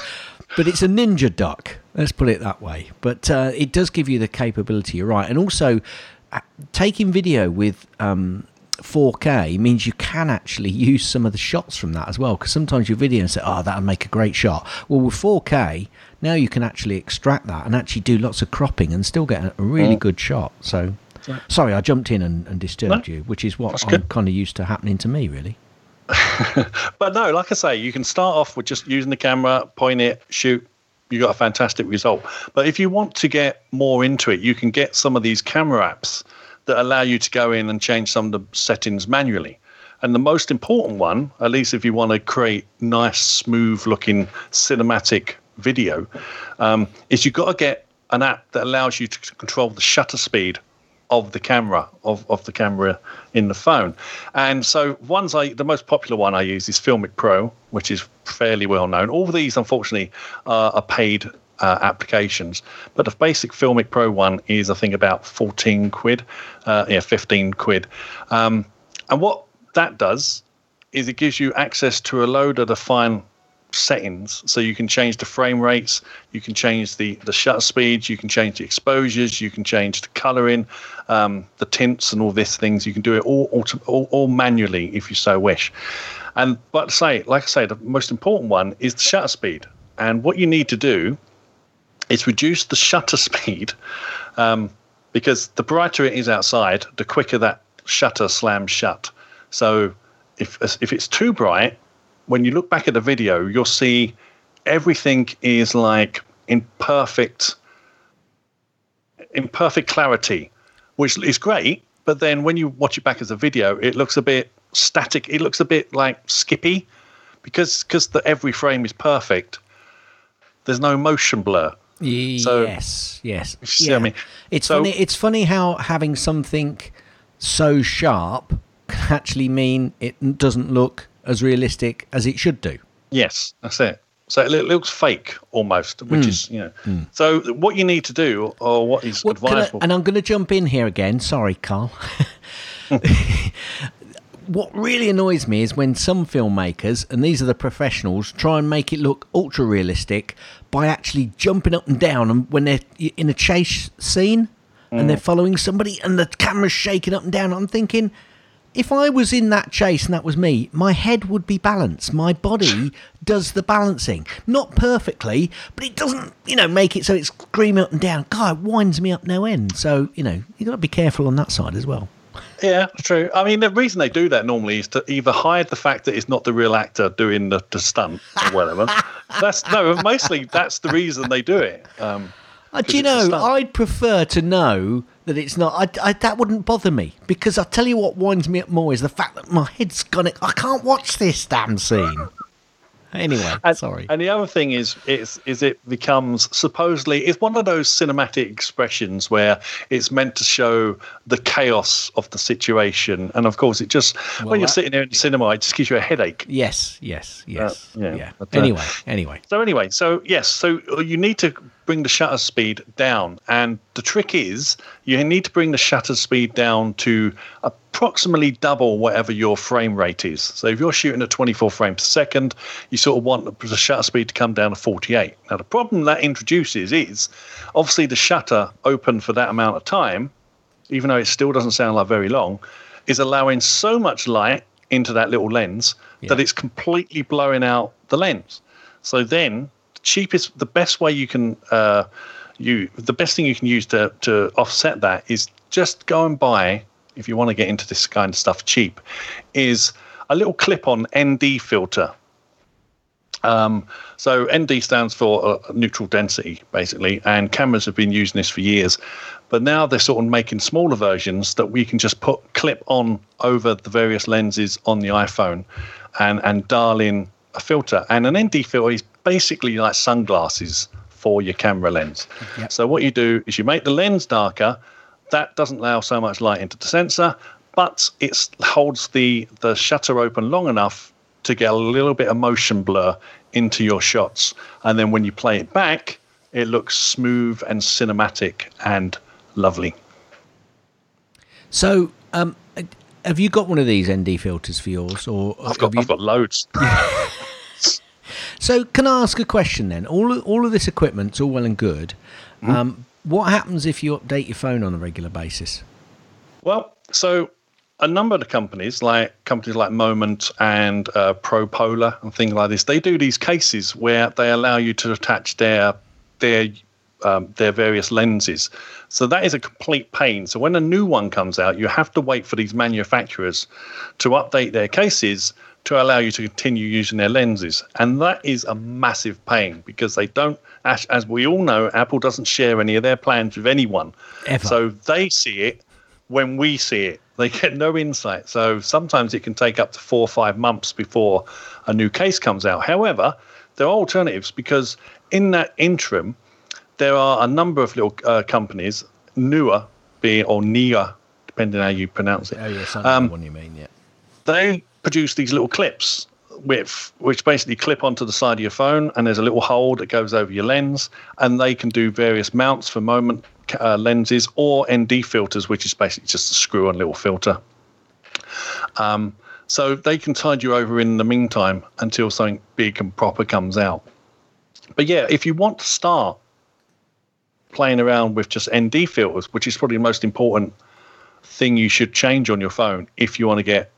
But it's a ninja duck. Let's put it that way. But uh, it does give you the capability. You're right, and also uh, taking video with um, 4K means you can actually use some of the shots from that as well. Because sometimes your video and say, "Oh, that'll make a great shot." Well, with 4K now you can actually extract that and actually do lots of cropping and still get a really good shot. So. Sorry, I jumped in and, and disturbed No, you, which is what I'm kind of used to happening to me, really. But no, like I say, you can start off with just using the camera, point it, shoot. You got a fantastic result. But if you want to get more into it, you can get some of these camera apps that allow you to go in and change some of the settings manually. And the most important one, at least if you want to create nice, smooth looking cinematic video, um, is you've got to get an app that allows you to control the shutter speed of the camera of, of the camera in the phone. And so ones I the most popular one I use is Filmic Pro, which is fairly well known. All these unfortunately are, are paid uh, applications, but the basic Filmic Pro one is I think about 14 quid, uh, yeah, 15 quid. Um, and what that does is it gives you access to a load of the fine settings. So you can change the frame rates you can change the the shutter speeds you can change the exposures you can change the coloring um, the tints and all these things. You can do it all, all all manually if you so wish. And but say like i say the most important one is the shutter speed. And what you need to do is reduce the shutter speed um, because the brighter it is outside the quicker that shutter slams shut. So if if it's too bright when you look back at the video, you'll see everything is like in perfect, in perfect clarity, which is great. But then when you watch it back as a video, it looks a bit static. It looks a bit like skippy, because because the every frame is perfect. There's no motion blur. So- yes, yes. See I mean? It's So- funny. It's funny how having something so sharp can actually mean it doesn't look as realistic as it should do. Yes, that's it. So it looks fake almost, which hmm. is you know. Hmm. So what you need to do, or what is Well, can I- and I'm going to jump in here again. Sorry, Carl. what really annoys me is when some filmmakers, and these are the professionals, try and make it look ultra realistic by actually jumping up and down and when they're in a chase scene and hmm. they're following somebody and the camera's shaking up and down. I'm thinking, if I was in that chase and that was me, my head would be balanced. My body does the balancing. Not perfectly, but it doesn't, you know, make it so it's screaming up and down. God, it winds me up no end. So, you know, you've got to be careful on that side as well. Yeah, true. I mean, the reason they do that normally is to either hide the fact that it's not the real actor doing the, the stunt or whatever. that's no, mostly that's the reason they do it. Um, Uh, do you know. I'd prefer to know that it's not. I, I, that wouldn't bother me because I tell you what winds me up more is the fact that my head's gonna. I can't watch this damn scene. Anyway, and, sorry. And the other thing is, is, is it becomes supposedly it's one of those cinematic expressions where it's meant to show the chaos of the situation, and of course, it just when you're that- sitting there in the cinema, it just gives you a headache. yes, yes, yes. yeah, yeah. but, uh, anyway, anyway. So anyway, so yes, so you need to bring the shutter speed down, and the trick is you need to bring the shutter speed down to approximately double whatever your frame rate is. So if you're shooting at 24 frames per second, you sort of want the shutter speed to come down to 48. Now the problem that introduces is obviously the shutter open for that amount of time, even though it still doesn't sound like very long, is allowing so much light into that little lens that it's completely blowing out the lens. So then, the cheapest, the best way you can, uh, you the best thing you can use to to offset that is just go and buy, if you want to get into this kind of stuff cheap, is a little clip-on ND filter. Um, so ND stands for uh, neutral density, basically, and cameras have been using this for years. But now they're sort of making smaller versions that we can just put clip on over the various lenses on the iPhone, and and dial in a filter. And an ND filter is basically like sunglasses for your camera lens. Yep. So what you do is you make the lens darker. That doesn't allow so much light into the sensor, but it holds the the shutter open long enough to get a little bit of motion blur into your shots. And then when you play it back, it looks smooth and cinematic and lovely. So, um, have you got one of these ND filters for yours, or I've got have you- I've got loads. So, can I ask a question then? All of, all of this equipment's all well and good. Hmm? Um, what happens if you update your phone on a regular basis? Well, so a number of the companies, like companies like Moment and uh, ProPolar and things like this, they do these cases where they allow you to attach their their um, their various lenses. So that is a complete pain. So when a new one comes out, you have to wait for these manufacturers to update their cases to allow you to continue using their lenses. And that is a massive pain because they don't, as, as we all know, Apple doesn't share any of their plans with anyone. Ever. So they see it when we see it. They get no insight. So sometimes it can take up to four or five months before a new case comes out. However, there are alternatives because in that interim, there are a number of little uh, companies, Neewer, be or Nia, depending how you pronounce it. Oh, yes, I know Um, one you mean. Yeah. They produce these little clips with which basically clip onto the side of your phone, and there's a little hole that goes over your lens, and they can do various mounts for moment uh, lenses or ND filters, which is basically just a screw-on little filter. Um, so they can tide you over in the meantime until something big and proper comes out. But yeah, if you want to start playing around with just ND filters, which is probably the most important thing you should change on your phone if you want to get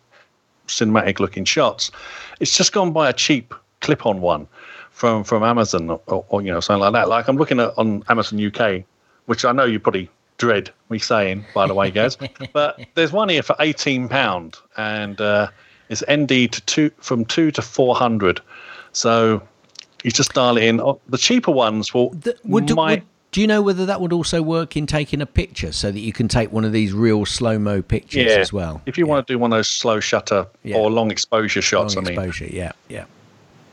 cinematic looking shots. It's just gone by a cheap clip on one from from Amazon or, or you know something like that. Like I'm looking at on Amazon UK, which I know you probably dread me saying, by the way, guys. but there's one here for eighteen pound, and uh, it's ND to two from two to four hundred. So you just dial it in. Oh, The cheaper ones will Th- would, might. would- do you know whether that would also work in taking a picture so that you can take one of these real slow mo pictures yeah, as well? If you want to do one of those slow shutter Yeah. or long exposure shots, Long I mean, exposure, yeah, yeah.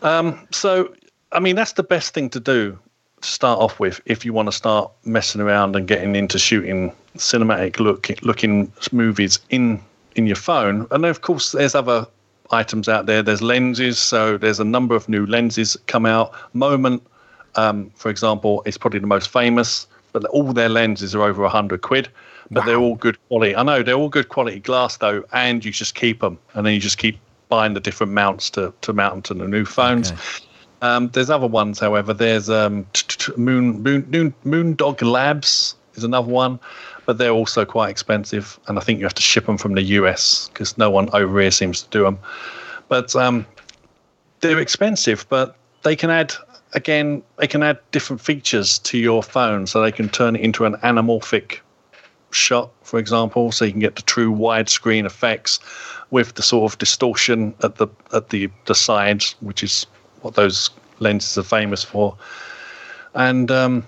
Um, so, I mean, that's the best thing to do to start off with if you want to start messing around and getting into shooting cinematic look looking movies in in your phone. And of course, there's other items out there. There's lenses, so there's a number of new lenses come out. Moment, um, for example, is probably the most famous, but all their lenses are over a hundred quid. But they're all good quality. I know they're all good quality glass though, and you just keep them, and then you just keep buying the different mounts to to mount them to the new phones. Okay. Um, there's other ones, however. There's um, Moon, Moon, Moon, Moondog Labs is another one, but they're also quite expensive, and I think you have to ship them from the US because no one over here seems to do them. But um, they're expensive, but they can add again. They can add different features to your phone, so they can turn it into an anamorphic shot, for example, so you can get the true widescreen effects with the sort of distortion at the at the the sides, which is what those lenses are famous for, and um,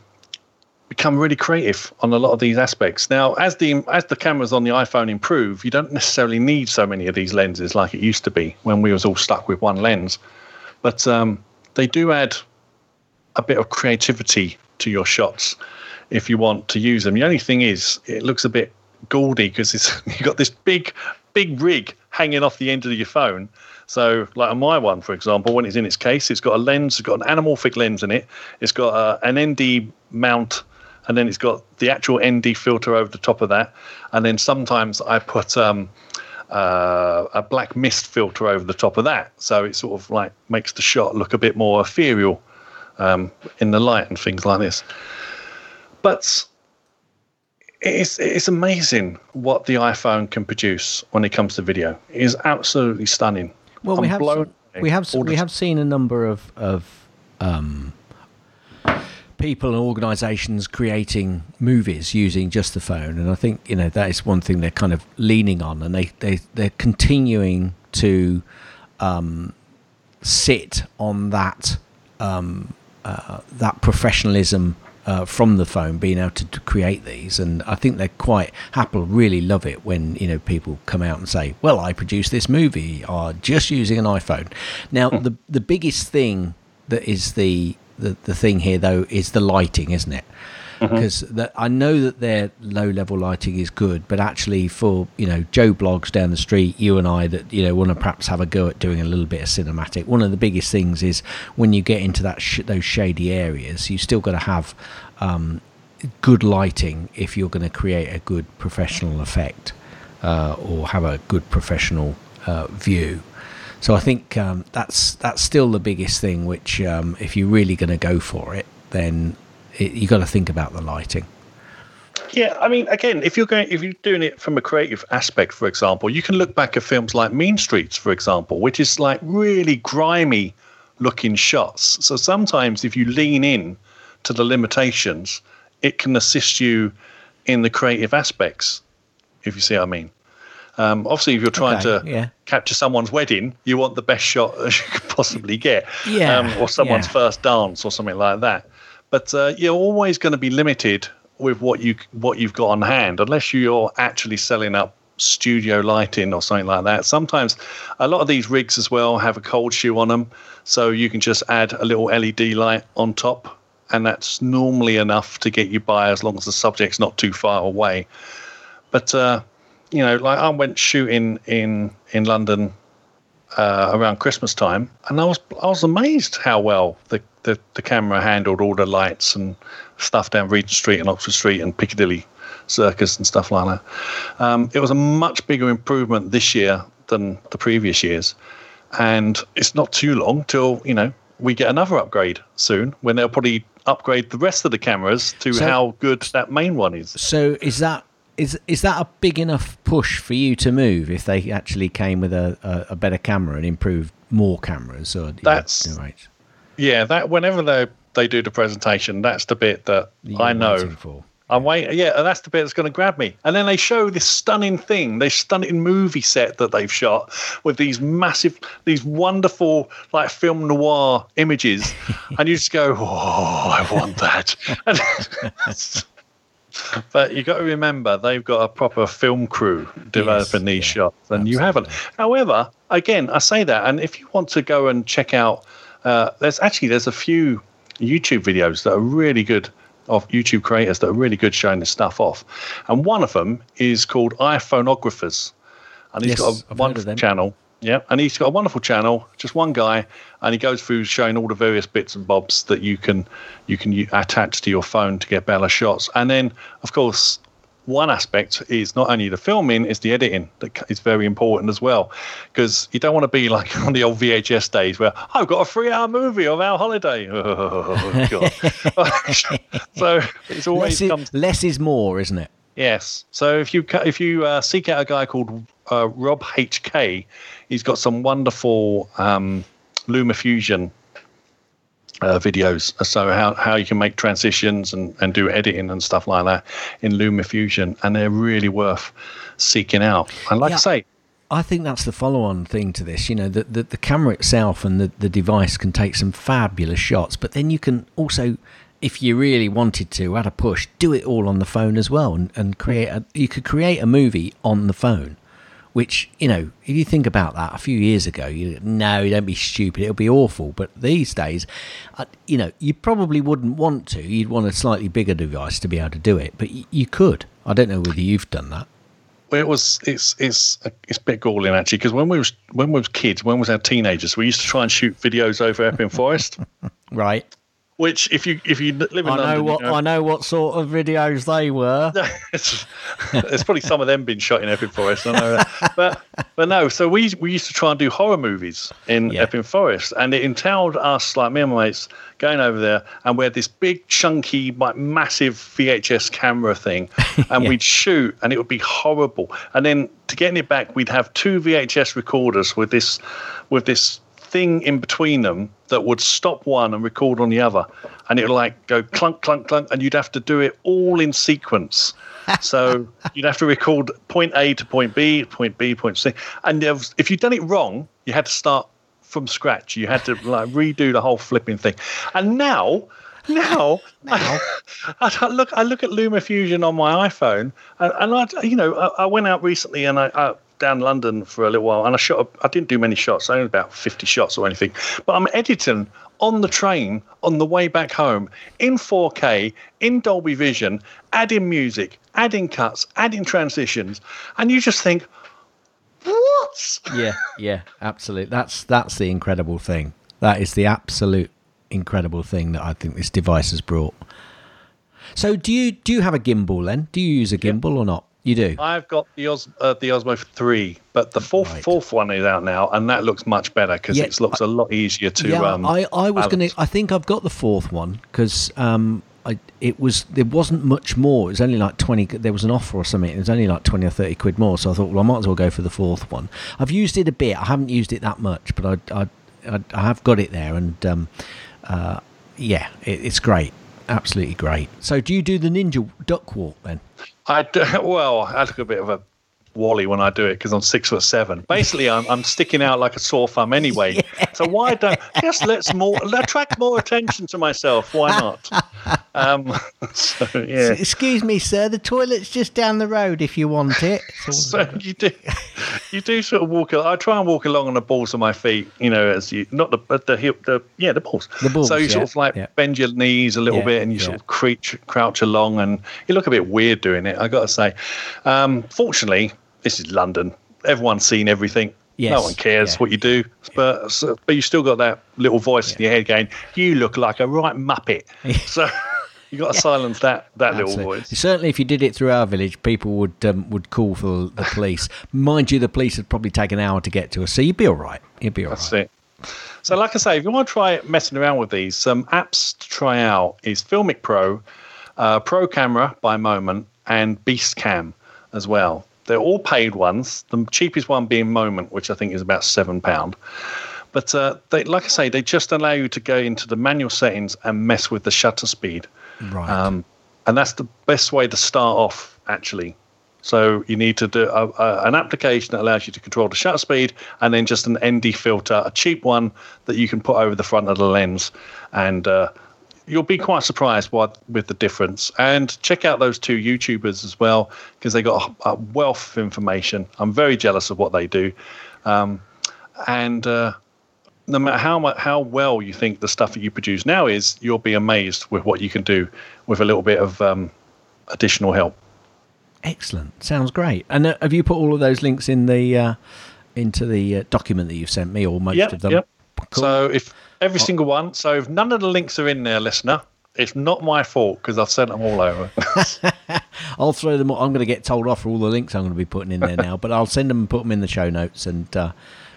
become really creative on a lot of these aspects. Now, as the as the cameras on the iPhone improve, you don't necessarily need so many of these lenses like it used to be when we was all stuck with one lens, but um, they do add a bit of creativity to your shots if you want to use them. The only thing is, it looks a bit gaudy because you've got this big, big rig hanging off the end of your phone. So, like on my one, for example, when it's in its case, it's got a lens, it's got an anamorphic lens in it, it's got uh, an ND mount, and then it's got the actual ND filter over the top of that. And then sometimes I put um, uh, a black mist filter over the top of that, so it sort of like makes the shot look a bit more ethereal um, in the light and things like this. But it's it's amazing what the iPhone can produce when it comes to video. It is absolutely stunning. Well, we I'm have we have all the we have seen a number of of um, people and organisations creating movies using just the phone, and I think you know that is one thing they're kind of leaning on, and they they they're continuing to um, sit on that um, uh, that professionalism uh, from the phone, being able to, to, create these, and I think they're quite apple really love it when you know people come out and say, "Well, I produced this movie uh, just using an iPhone." Now, hmm. the the biggest thing that is the, the the thing here though is the lighting, isn't it? Because mm-hmm. I know that their low level lighting is good, but actually for you know Joe Bloggs down the street, you and I that you know want to perhaps have a go at doing a little bit of cinematic. One of the biggest things is when you get into that sh- those shady areas, you still got to have um, good lighting if you're going to create a good professional effect uh, or have a good professional uh, view. So I think um, that's that's still the biggest thing. Which, um, if you're really going to go for it, then it, you got to think about the lighting. Yeah, I mean, again, if you're going, if you're doing it from a creative aspect, for example, you can look back at films like Mean Streets, for example, which is like really grimy looking shots. So sometimes, if you lean in to the limitations, it can assist you in the creative aspects. If you see what I mean. Um, obviously, if you're trying okay, to yeah. capture someone's wedding, you want the best shot as you could possibly get, yeah, um, or someone's yeah. first dance or something like that. But uh, you're always going to be limited with what you what you've got on hand, unless you're actually selling up studio lighting or something like that. Sometimes a lot of these rigs as well have a cold shoe on them, so you can just add a little LED light on top, and that's normally enough to get you by as long as the subject's not too far away. But uh, you know, like I went shooting in in London uh, around Christmas time, and I was I was amazed how well the the, the camera handled all the lights and stuff down Regent Street and Oxford Street and Piccadilly Circus and stuff like that. Um, it was a much bigger improvement this year than the previous years, and it's not too long till you know we get another upgrade soon when they'll probably upgrade the rest of the cameras to so, how good that main one is. So is that is is that a big enough push for you to move if they actually came with a, a, a better camera and improved more cameras? Or that's right. Yeah, that whenever they they do the presentation, that's the bit that You're I know. I'm waiting. Yeah, that's the bit that's going to grab me. And then they show this stunning thing, this stunning movie set that they've shot with these massive, these wonderful, like film noir images, and you just go, "Oh, I want that." but you got to remember they've got a proper film crew developing yes, these yeah, shots, and absolutely. you haven't. However, again, I say that, and if you want to go and check out uh, there's actually there's a few YouTube videos that are really good of YouTube creators that are really good showing this stuff off, and one of them is called iPhonographers, and he's yes, got a I've wonderful channel. Yeah, and he's got a wonderful channel, just one guy, and he goes through showing all the various bits and bobs that you can you can attach to your phone to get better shots. And then, of course, one aspect is not only the filming, it's the editing that is very important as well. Because you don't want to be like on the old VHS days where I've got a three hour movie of our holiday. Oh, God. so it's always less is, less is more, isn't it? Yes. So if you if you uh, seek out a guy called uh, Rob HK, he's got some wonderful um, LumaFusion uh, videos. So how, how you can make transitions and, and do editing and stuff like that in LumaFusion, and they're really worth seeking out. And like yeah, I say, I think that's the follow-on thing to this. You know, the the, the camera itself and the, the device can take some fabulous shots, but then you can also if you really wanted to, at a push, do it all on the phone as well, and, and create a. You could create a movie on the phone, which you know if you think about that a few years ago you no don't be stupid it'll be awful. But these days uh, you know you probably wouldn't want to. You'd want a slightly bigger device to be able to do it but y- you could. I don't know whether you've done that. Well, it was it's it's it's a bit galling actually because when we was when we was kids when we was our teenagers we used to try and shoot videos over Epping Forest. Right which, if you if you live in I London, know what you know, I know what sort of videos they were. there's probably some of them been shot in Epping Forest. I know that. but but no. So we we used to try and do horror movies in yeah. Epping Forest, and it entailed us like me and my mates going over there, and we had this big chunky, like massive VHS camera thing, and yeah. we'd shoot, and it would be horrible. And then to get it back, we'd have two VHS recorders with this with this thing in between them that would stop one and record on the other, and it would like go clunk, clunk, clunk, and you'd have to do it all in sequence. so you'd have to record point A to point B, point B, point C, and if you'd done it wrong, you had to start from scratch. You had to like redo the whole flipping thing. And now, now, I, I look I look at LumaFusion on my iPhone, and, and I you know I, I went out recently and I, I down London for a little while, and I shot. I didn't do many shots, only about fifty shots or anything. But I'm editing on the train on the way back home in 4K in Dolby Vision, adding music, adding cuts, adding transitions, and you just think, what? yeah, yeah, absolutely. That's that's the incredible thing. That is the absolute incredible thing that I think this device has brought. So, do you do you have a gimbal then? Do you use a gimbal or not? You do. I've got the Os- uh, the Osmo three, but the fourth Right. fourth one is out now, and that looks much better because Yeah, it looks a lot easier to. yeah, um, I, I was going to. I think I've got the fourth one because um, I it was there wasn't much more. It was only like twenty. There was an offer or something. It was only like twenty or thirty quid more. So I thought, well, I might as well go for the fourth one. I've used it a bit. I haven't used it that much, but I I, I, I have got it there, and um, uh, yeah, it, it's great. Absolutely great. So, do you do the ninja duck walk then? I well, I a bit of a wally when I do it because I'm six foot seven. Basically, I'm, I'm sticking out like a sore thumb anyway. So why don't just let's more attract more attention to myself? Why not? Um, so yeah. Excuse me, sir. The toilet's just down the road if you want it. So you do, you do sort of walk. I try and walk along on the balls of my feet. You know, as you not the but the hip, the yeah, the balls. The balls, So you yeah, sort of like yeah. bend your knees a little Yeah, bit, and you yeah. sort of crouch crouch along, and you look a bit weird doing it. I got to say. Um, fortunately, this is London. Everyone's seen everything. Yes, No one cares yeah, what you do, but so, but you still got that little voice in your head going, "You look like a right muppet." so you got to silence that that little voice. Certainly, if you did it through our village, people would um, would call for the police. Mind you, the police would probably take an hour to get to us, so you'd be all right. You'd be all That's right. it. So, like I say, if you want to try messing around with these, some apps to try out is Filmic Pro, uh, Pro Camera by Moment, and Beast Cam as well. They're all paid ones. The cheapest one being Moment, which I think is about seven pound. But uh, they, like I say, they just allow you to go into the manual settings and mess with the shutter speed. Right. Um, and that's the best way to start off, actually. So you need to do a, a, an application that allows you to control the shutter speed, and then just an ND filter, a cheap one that you can put over the front of the lens, and uh, you'll be quite surprised what with the difference. And check out those two YouTubers as well because they got a, a wealth of information. I'm very jealous of what they do, um, and. Uh, no matter how how well you think the stuff that you produce now is, you'll be amazed with what you can do with a little bit of um, additional help. Excellent. Sounds great. And uh, have you put all of those links in the uh, into the uh, document that you've sent me, or most Yep, of them? yep. Cool. So if every single one, so if none of the links are in there, listener, it's not my fault because I've sent them all over. I'll throw them. All, I'm going to get told off for all the links I'm going to be putting in there now, but I'll send them and put them in the show notes. And uh,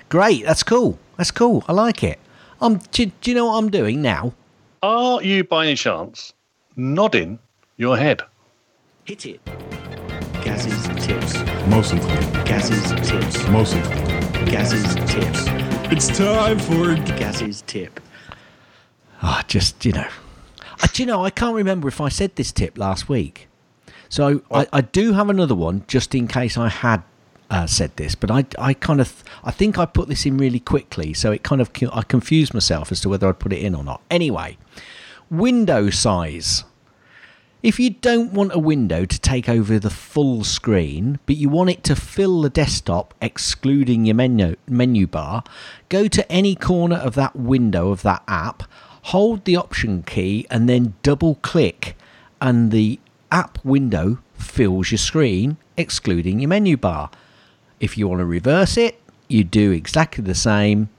great, that's cool. That's cool. I like it. Um, do, do you know what I'm doing now? Are you by any chance nodding your head? Hit it. Gaz's tips. Mostly. Gaz's tips. Mostly. Gaz's tips. It's time for Gaz's tip. Ah, just you know, I, do you know? I can't remember if I said this tip last week. So I, I do have another one just in case I had uh, said this, but I, I kind of I think I put this in really quickly, so it kind of I confused myself as to whether I'd put it in or not. Anyway, window size. If you don't want a window to take over the full screen, but you want it to fill the desktop, excluding your menu, menu bar, go to any corner of that window of that app, hold the option key, and then double click, and the app window fills your screen, excluding your menu bar. If you want to reverse it, you do exactly the same,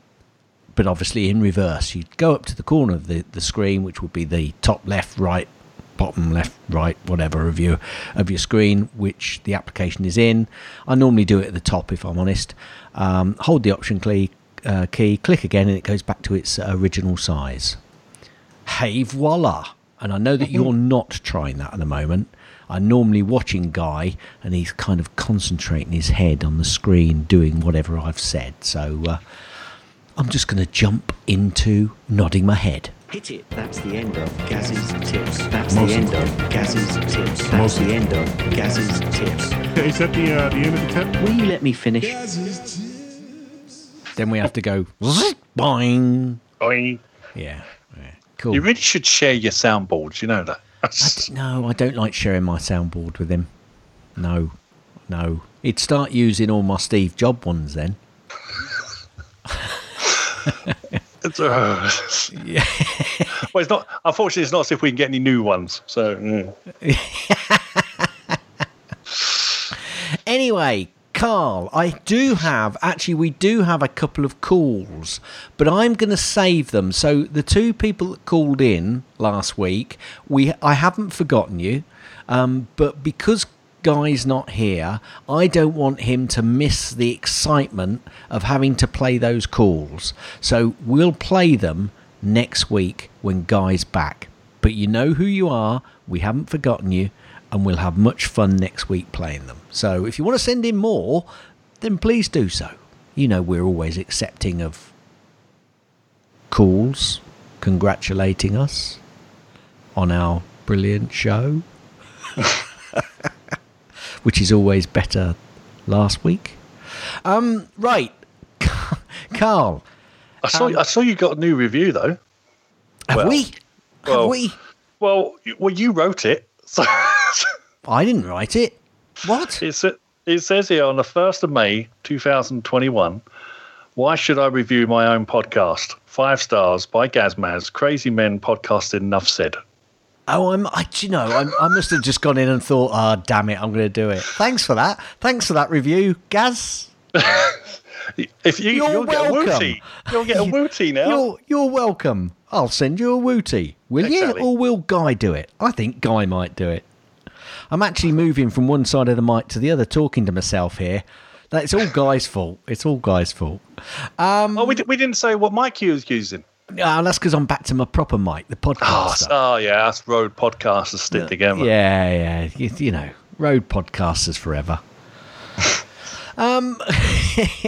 but obviously in reverse. You go up to the corner of the, the screen, which would be the top left, right, bottom left, right, whatever of your of your screen, which the application is in. I normally do it at the top, if I'm honest. Um, hold the option key, uh, key, click again, and it goes back to its original size. Hey, voila! And I know that you're not trying that at the moment. I'm normally watching Guy, and he's kind of concentrating his head on the screen, doing whatever I've said. So uh, I'm just going to jump into nodding my head. Hit it. That's the end of Gaz's tips. That's Most the end of Gaz's tips. That's Most the end of Gaz's tips. Is that the uh, the end of the tip? Will you let me finish? then we have to go boing. Boing. Yeah, yeah. cool. You really should share your soundboards. You know that. No, I don't like sharing my soundboard with him. No, no. He'd start using all my Steve Job ones then. It's, uh, well, it's not. Unfortunately, it's not as if we can get any new ones. So mm. Anyway, Carl, I do have actually we do have a couple of calls, but I'm going to save them. So the two people that called in last week, we I haven't forgotten you, um, but because Guy's not here, I don't want him to miss the excitement of having to play those calls. So we'll play them next week when Guy's back. But you know who you are. We haven't forgotten you and we'll have much fun next week playing them. So if you want to send in more, then please do so. You know we're always accepting of calls congratulating us on our brilliant show, which is always better last week. Um, right, Carl, I saw. I saw you got a new review though. have Well, we? Have we? Well, well, you wrote it. So I didn't write it. What? it's, it says here on the first of May, two thousand twenty-one. Why should I review my own podcast? Five stars by Gazmaz. Crazy Men podcasting. Enough said. Oh, I'm. I, do you know, I'm, I must have just gone in and thought, "Ah, damn it, I'm going to do it." Thanks for that. Thanks for that review, Gaz. If you, You're you'll get a welcome. wooty. You'll get a wooty now. You're you're welcome. I'll send you a wooty. Will Exactly. you, or will Guy do it? I think Guy might do it. I'm actually moving from one side of the mic to the other, talking to myself here. That's all Guy's fault. It's all Guy's fault. oh, we, di- we didn't say what mic you was using. Ah, that's because I'm back to my proper mic, the Oh, podcast. s- oh yeah, that's Rode Podcasters stick together. Yeah, yeah. You, you know, Rode Podcasters forever. um,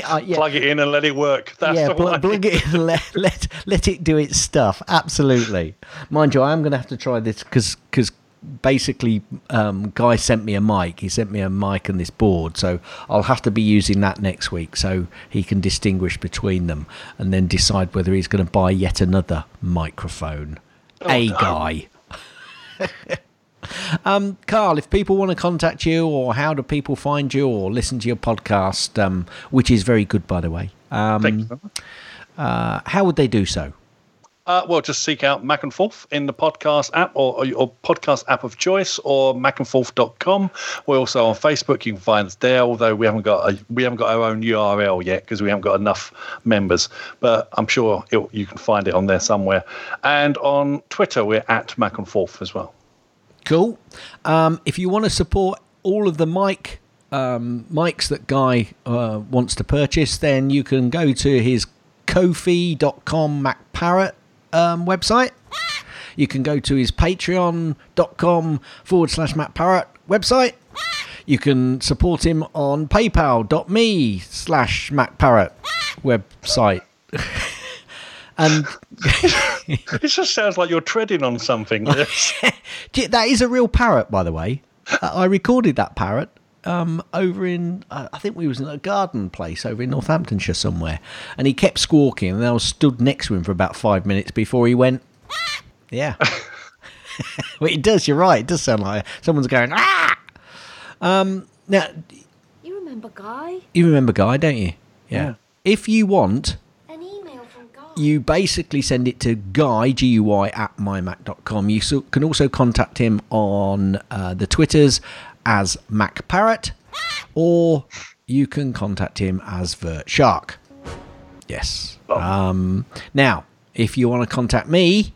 uh, yeah. Plug it in and let it work. That's yeah, pl- plug it in and let, let, let it do its stuff. Absolutely. Mind you, I am going to have to try this because because basically um, Guy sent me a mic. He sent me a mic and this board. So I'll have to be using that next week so he can distinguish between them and then decide whether he's going to buy yet another microphone. a no. guy. Um, Carl, if people want to contact you, or how do people find you, or listen to your podcast, um, which is very good, by the way, um, Thank you very much. uh, how would they do so? Uh, well, just seek out Mac and Forth in the podcast app or, or podcast app of choice or macandforth.com. We're also on Facebook. You can find us there, although we haven't got a, we haven't got our own URL yet because we haven't got enough members. But I'm sure it, you can find it on there somewhere. And on Twitter, we're at Mac and Forth as well. Cool. Um, if you want to support all of the mic um, mics that Guy uh, wants to purchase, then you can go to his Ko-fi.com MacParrot um, website. You can go to his Patreon.com forward slash MacParrot website. You can support him on PayPal.me slash MacParrot website. and It just sounds like you're treading on something. That is a real parrot, by the way. Uh, I recorded that parrot um, over in, uh, I think we was in a garden place over in Northamptonshire somewhere, and he kept squawking, and I was stood next to him for about five minutes before he went. Yeah, well, it does. You're right. It does sound like someone's going ah. Um, now You remember Guy? you remember Guy, don't you? Yeah. If you want, An email from Guy. you basically send it to guy g-u-y at mymac.com you so, can also contact him on uh, the twitters as macparrot or you can contact him as vert shark yes um, now if you want to contact me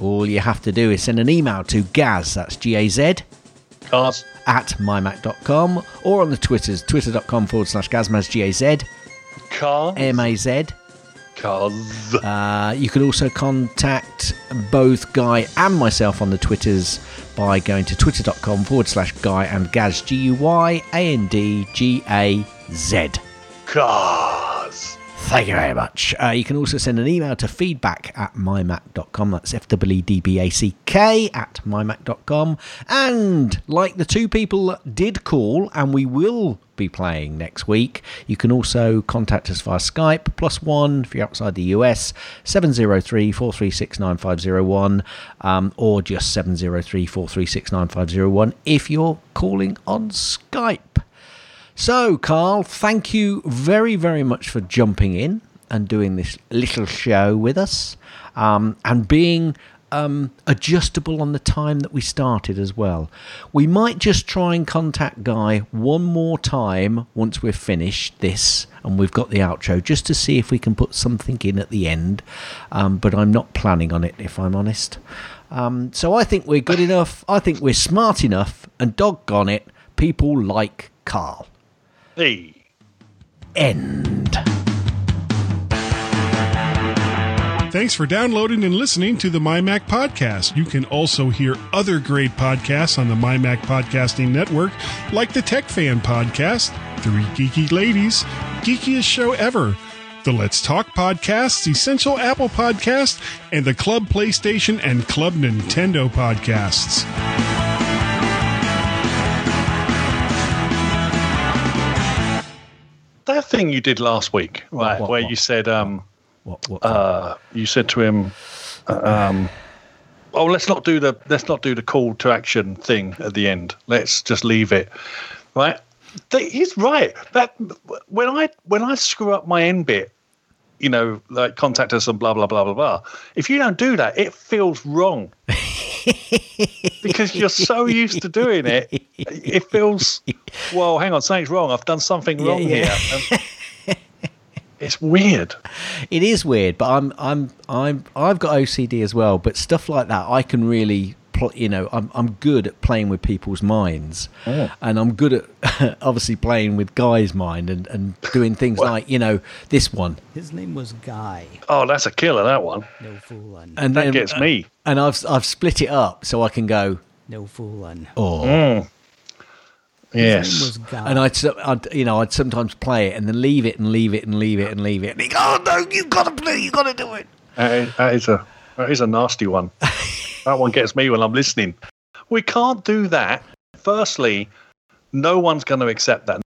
all you have to do is send an email to gaz that's g-a-z Cars. at mymac.com or on the twitters twitter.com forward slash gazmaz g-a-z Cars. m-a-z Cars. Uh, you can also contact both Guy and myself on the Twitters by going to twitter.com forward slash Guy and Gaz, G U Y A N D G A Z. Cars. Thank you very much. Uh, you can also send an email to feedback at mymac.com. That's F W D B A C K at mymac.com. And like the two people that did call, and we will be playing next week. You can also contact us via Skype, plus one if you're outside the US, 703 436 9501, um, or just 703 436 9501 if you're calling on Skype. So, Carl, thank you very, very much for jumping in and doing this little show with us um, and being um, adjustable on the time that we started as well. We might just try and contact Guy one more time once we've finished this and we've got the outro just to see if we can put something in at the end. Um, but I'm not planning on it, if I'm honest. Um, so I think we're good enough. I think we're smart enough. And doggone it, people like Carl. Hey. End. Thanks for downloading and listening to the MyMac Podcast. You can also hear other great podcasts on the MyMac Podcasting Network, like the Tech Fan Podcast, Three Geeky Ladies, Geekiest Show Ever, the Let's Talk Podcasts, Essential Apple Podcast, and the Club PlayStation and Club Nintendo Podcasts. That thing you did last week, right? what, where what? you said, um, What, what, uh, you said to him, um, "Oh, let's not do the let's not do the call to action thing at the end. Let's just leave it." Right? He's right. That when I when I screw up my end bit, you know, like contact us and blah blah blah blah blah. If you don't do that, it feels wrong. because you're so used to doing it, it feels. Well, hang on, something's wrong. I've done something wrong yeah. here. And it's weird. It is weird, but I'm I'm I'm I've got OCD as well. But stuff like that, I can really, pl- you know, I'm I'm good at playing with people's minds, and I'm good at obviously playing with Guy's mind and and doing things Well- like you know this one, His name was Guy. Oh, that's a killer. That one. No foolin'. and That then, gets me. And I've I've split it up so I can go No foolin'. oh. Mm. Yes. And I'd, I'd, you know, I'd sometimes play it and then leave it and leave it and leave it and leave it. And he go, oh no, you've got to play, you've got to do it. That is a that is a nasty one. that one gets me when I'm listening. We can't do that. Firstly, no one's going to accept that.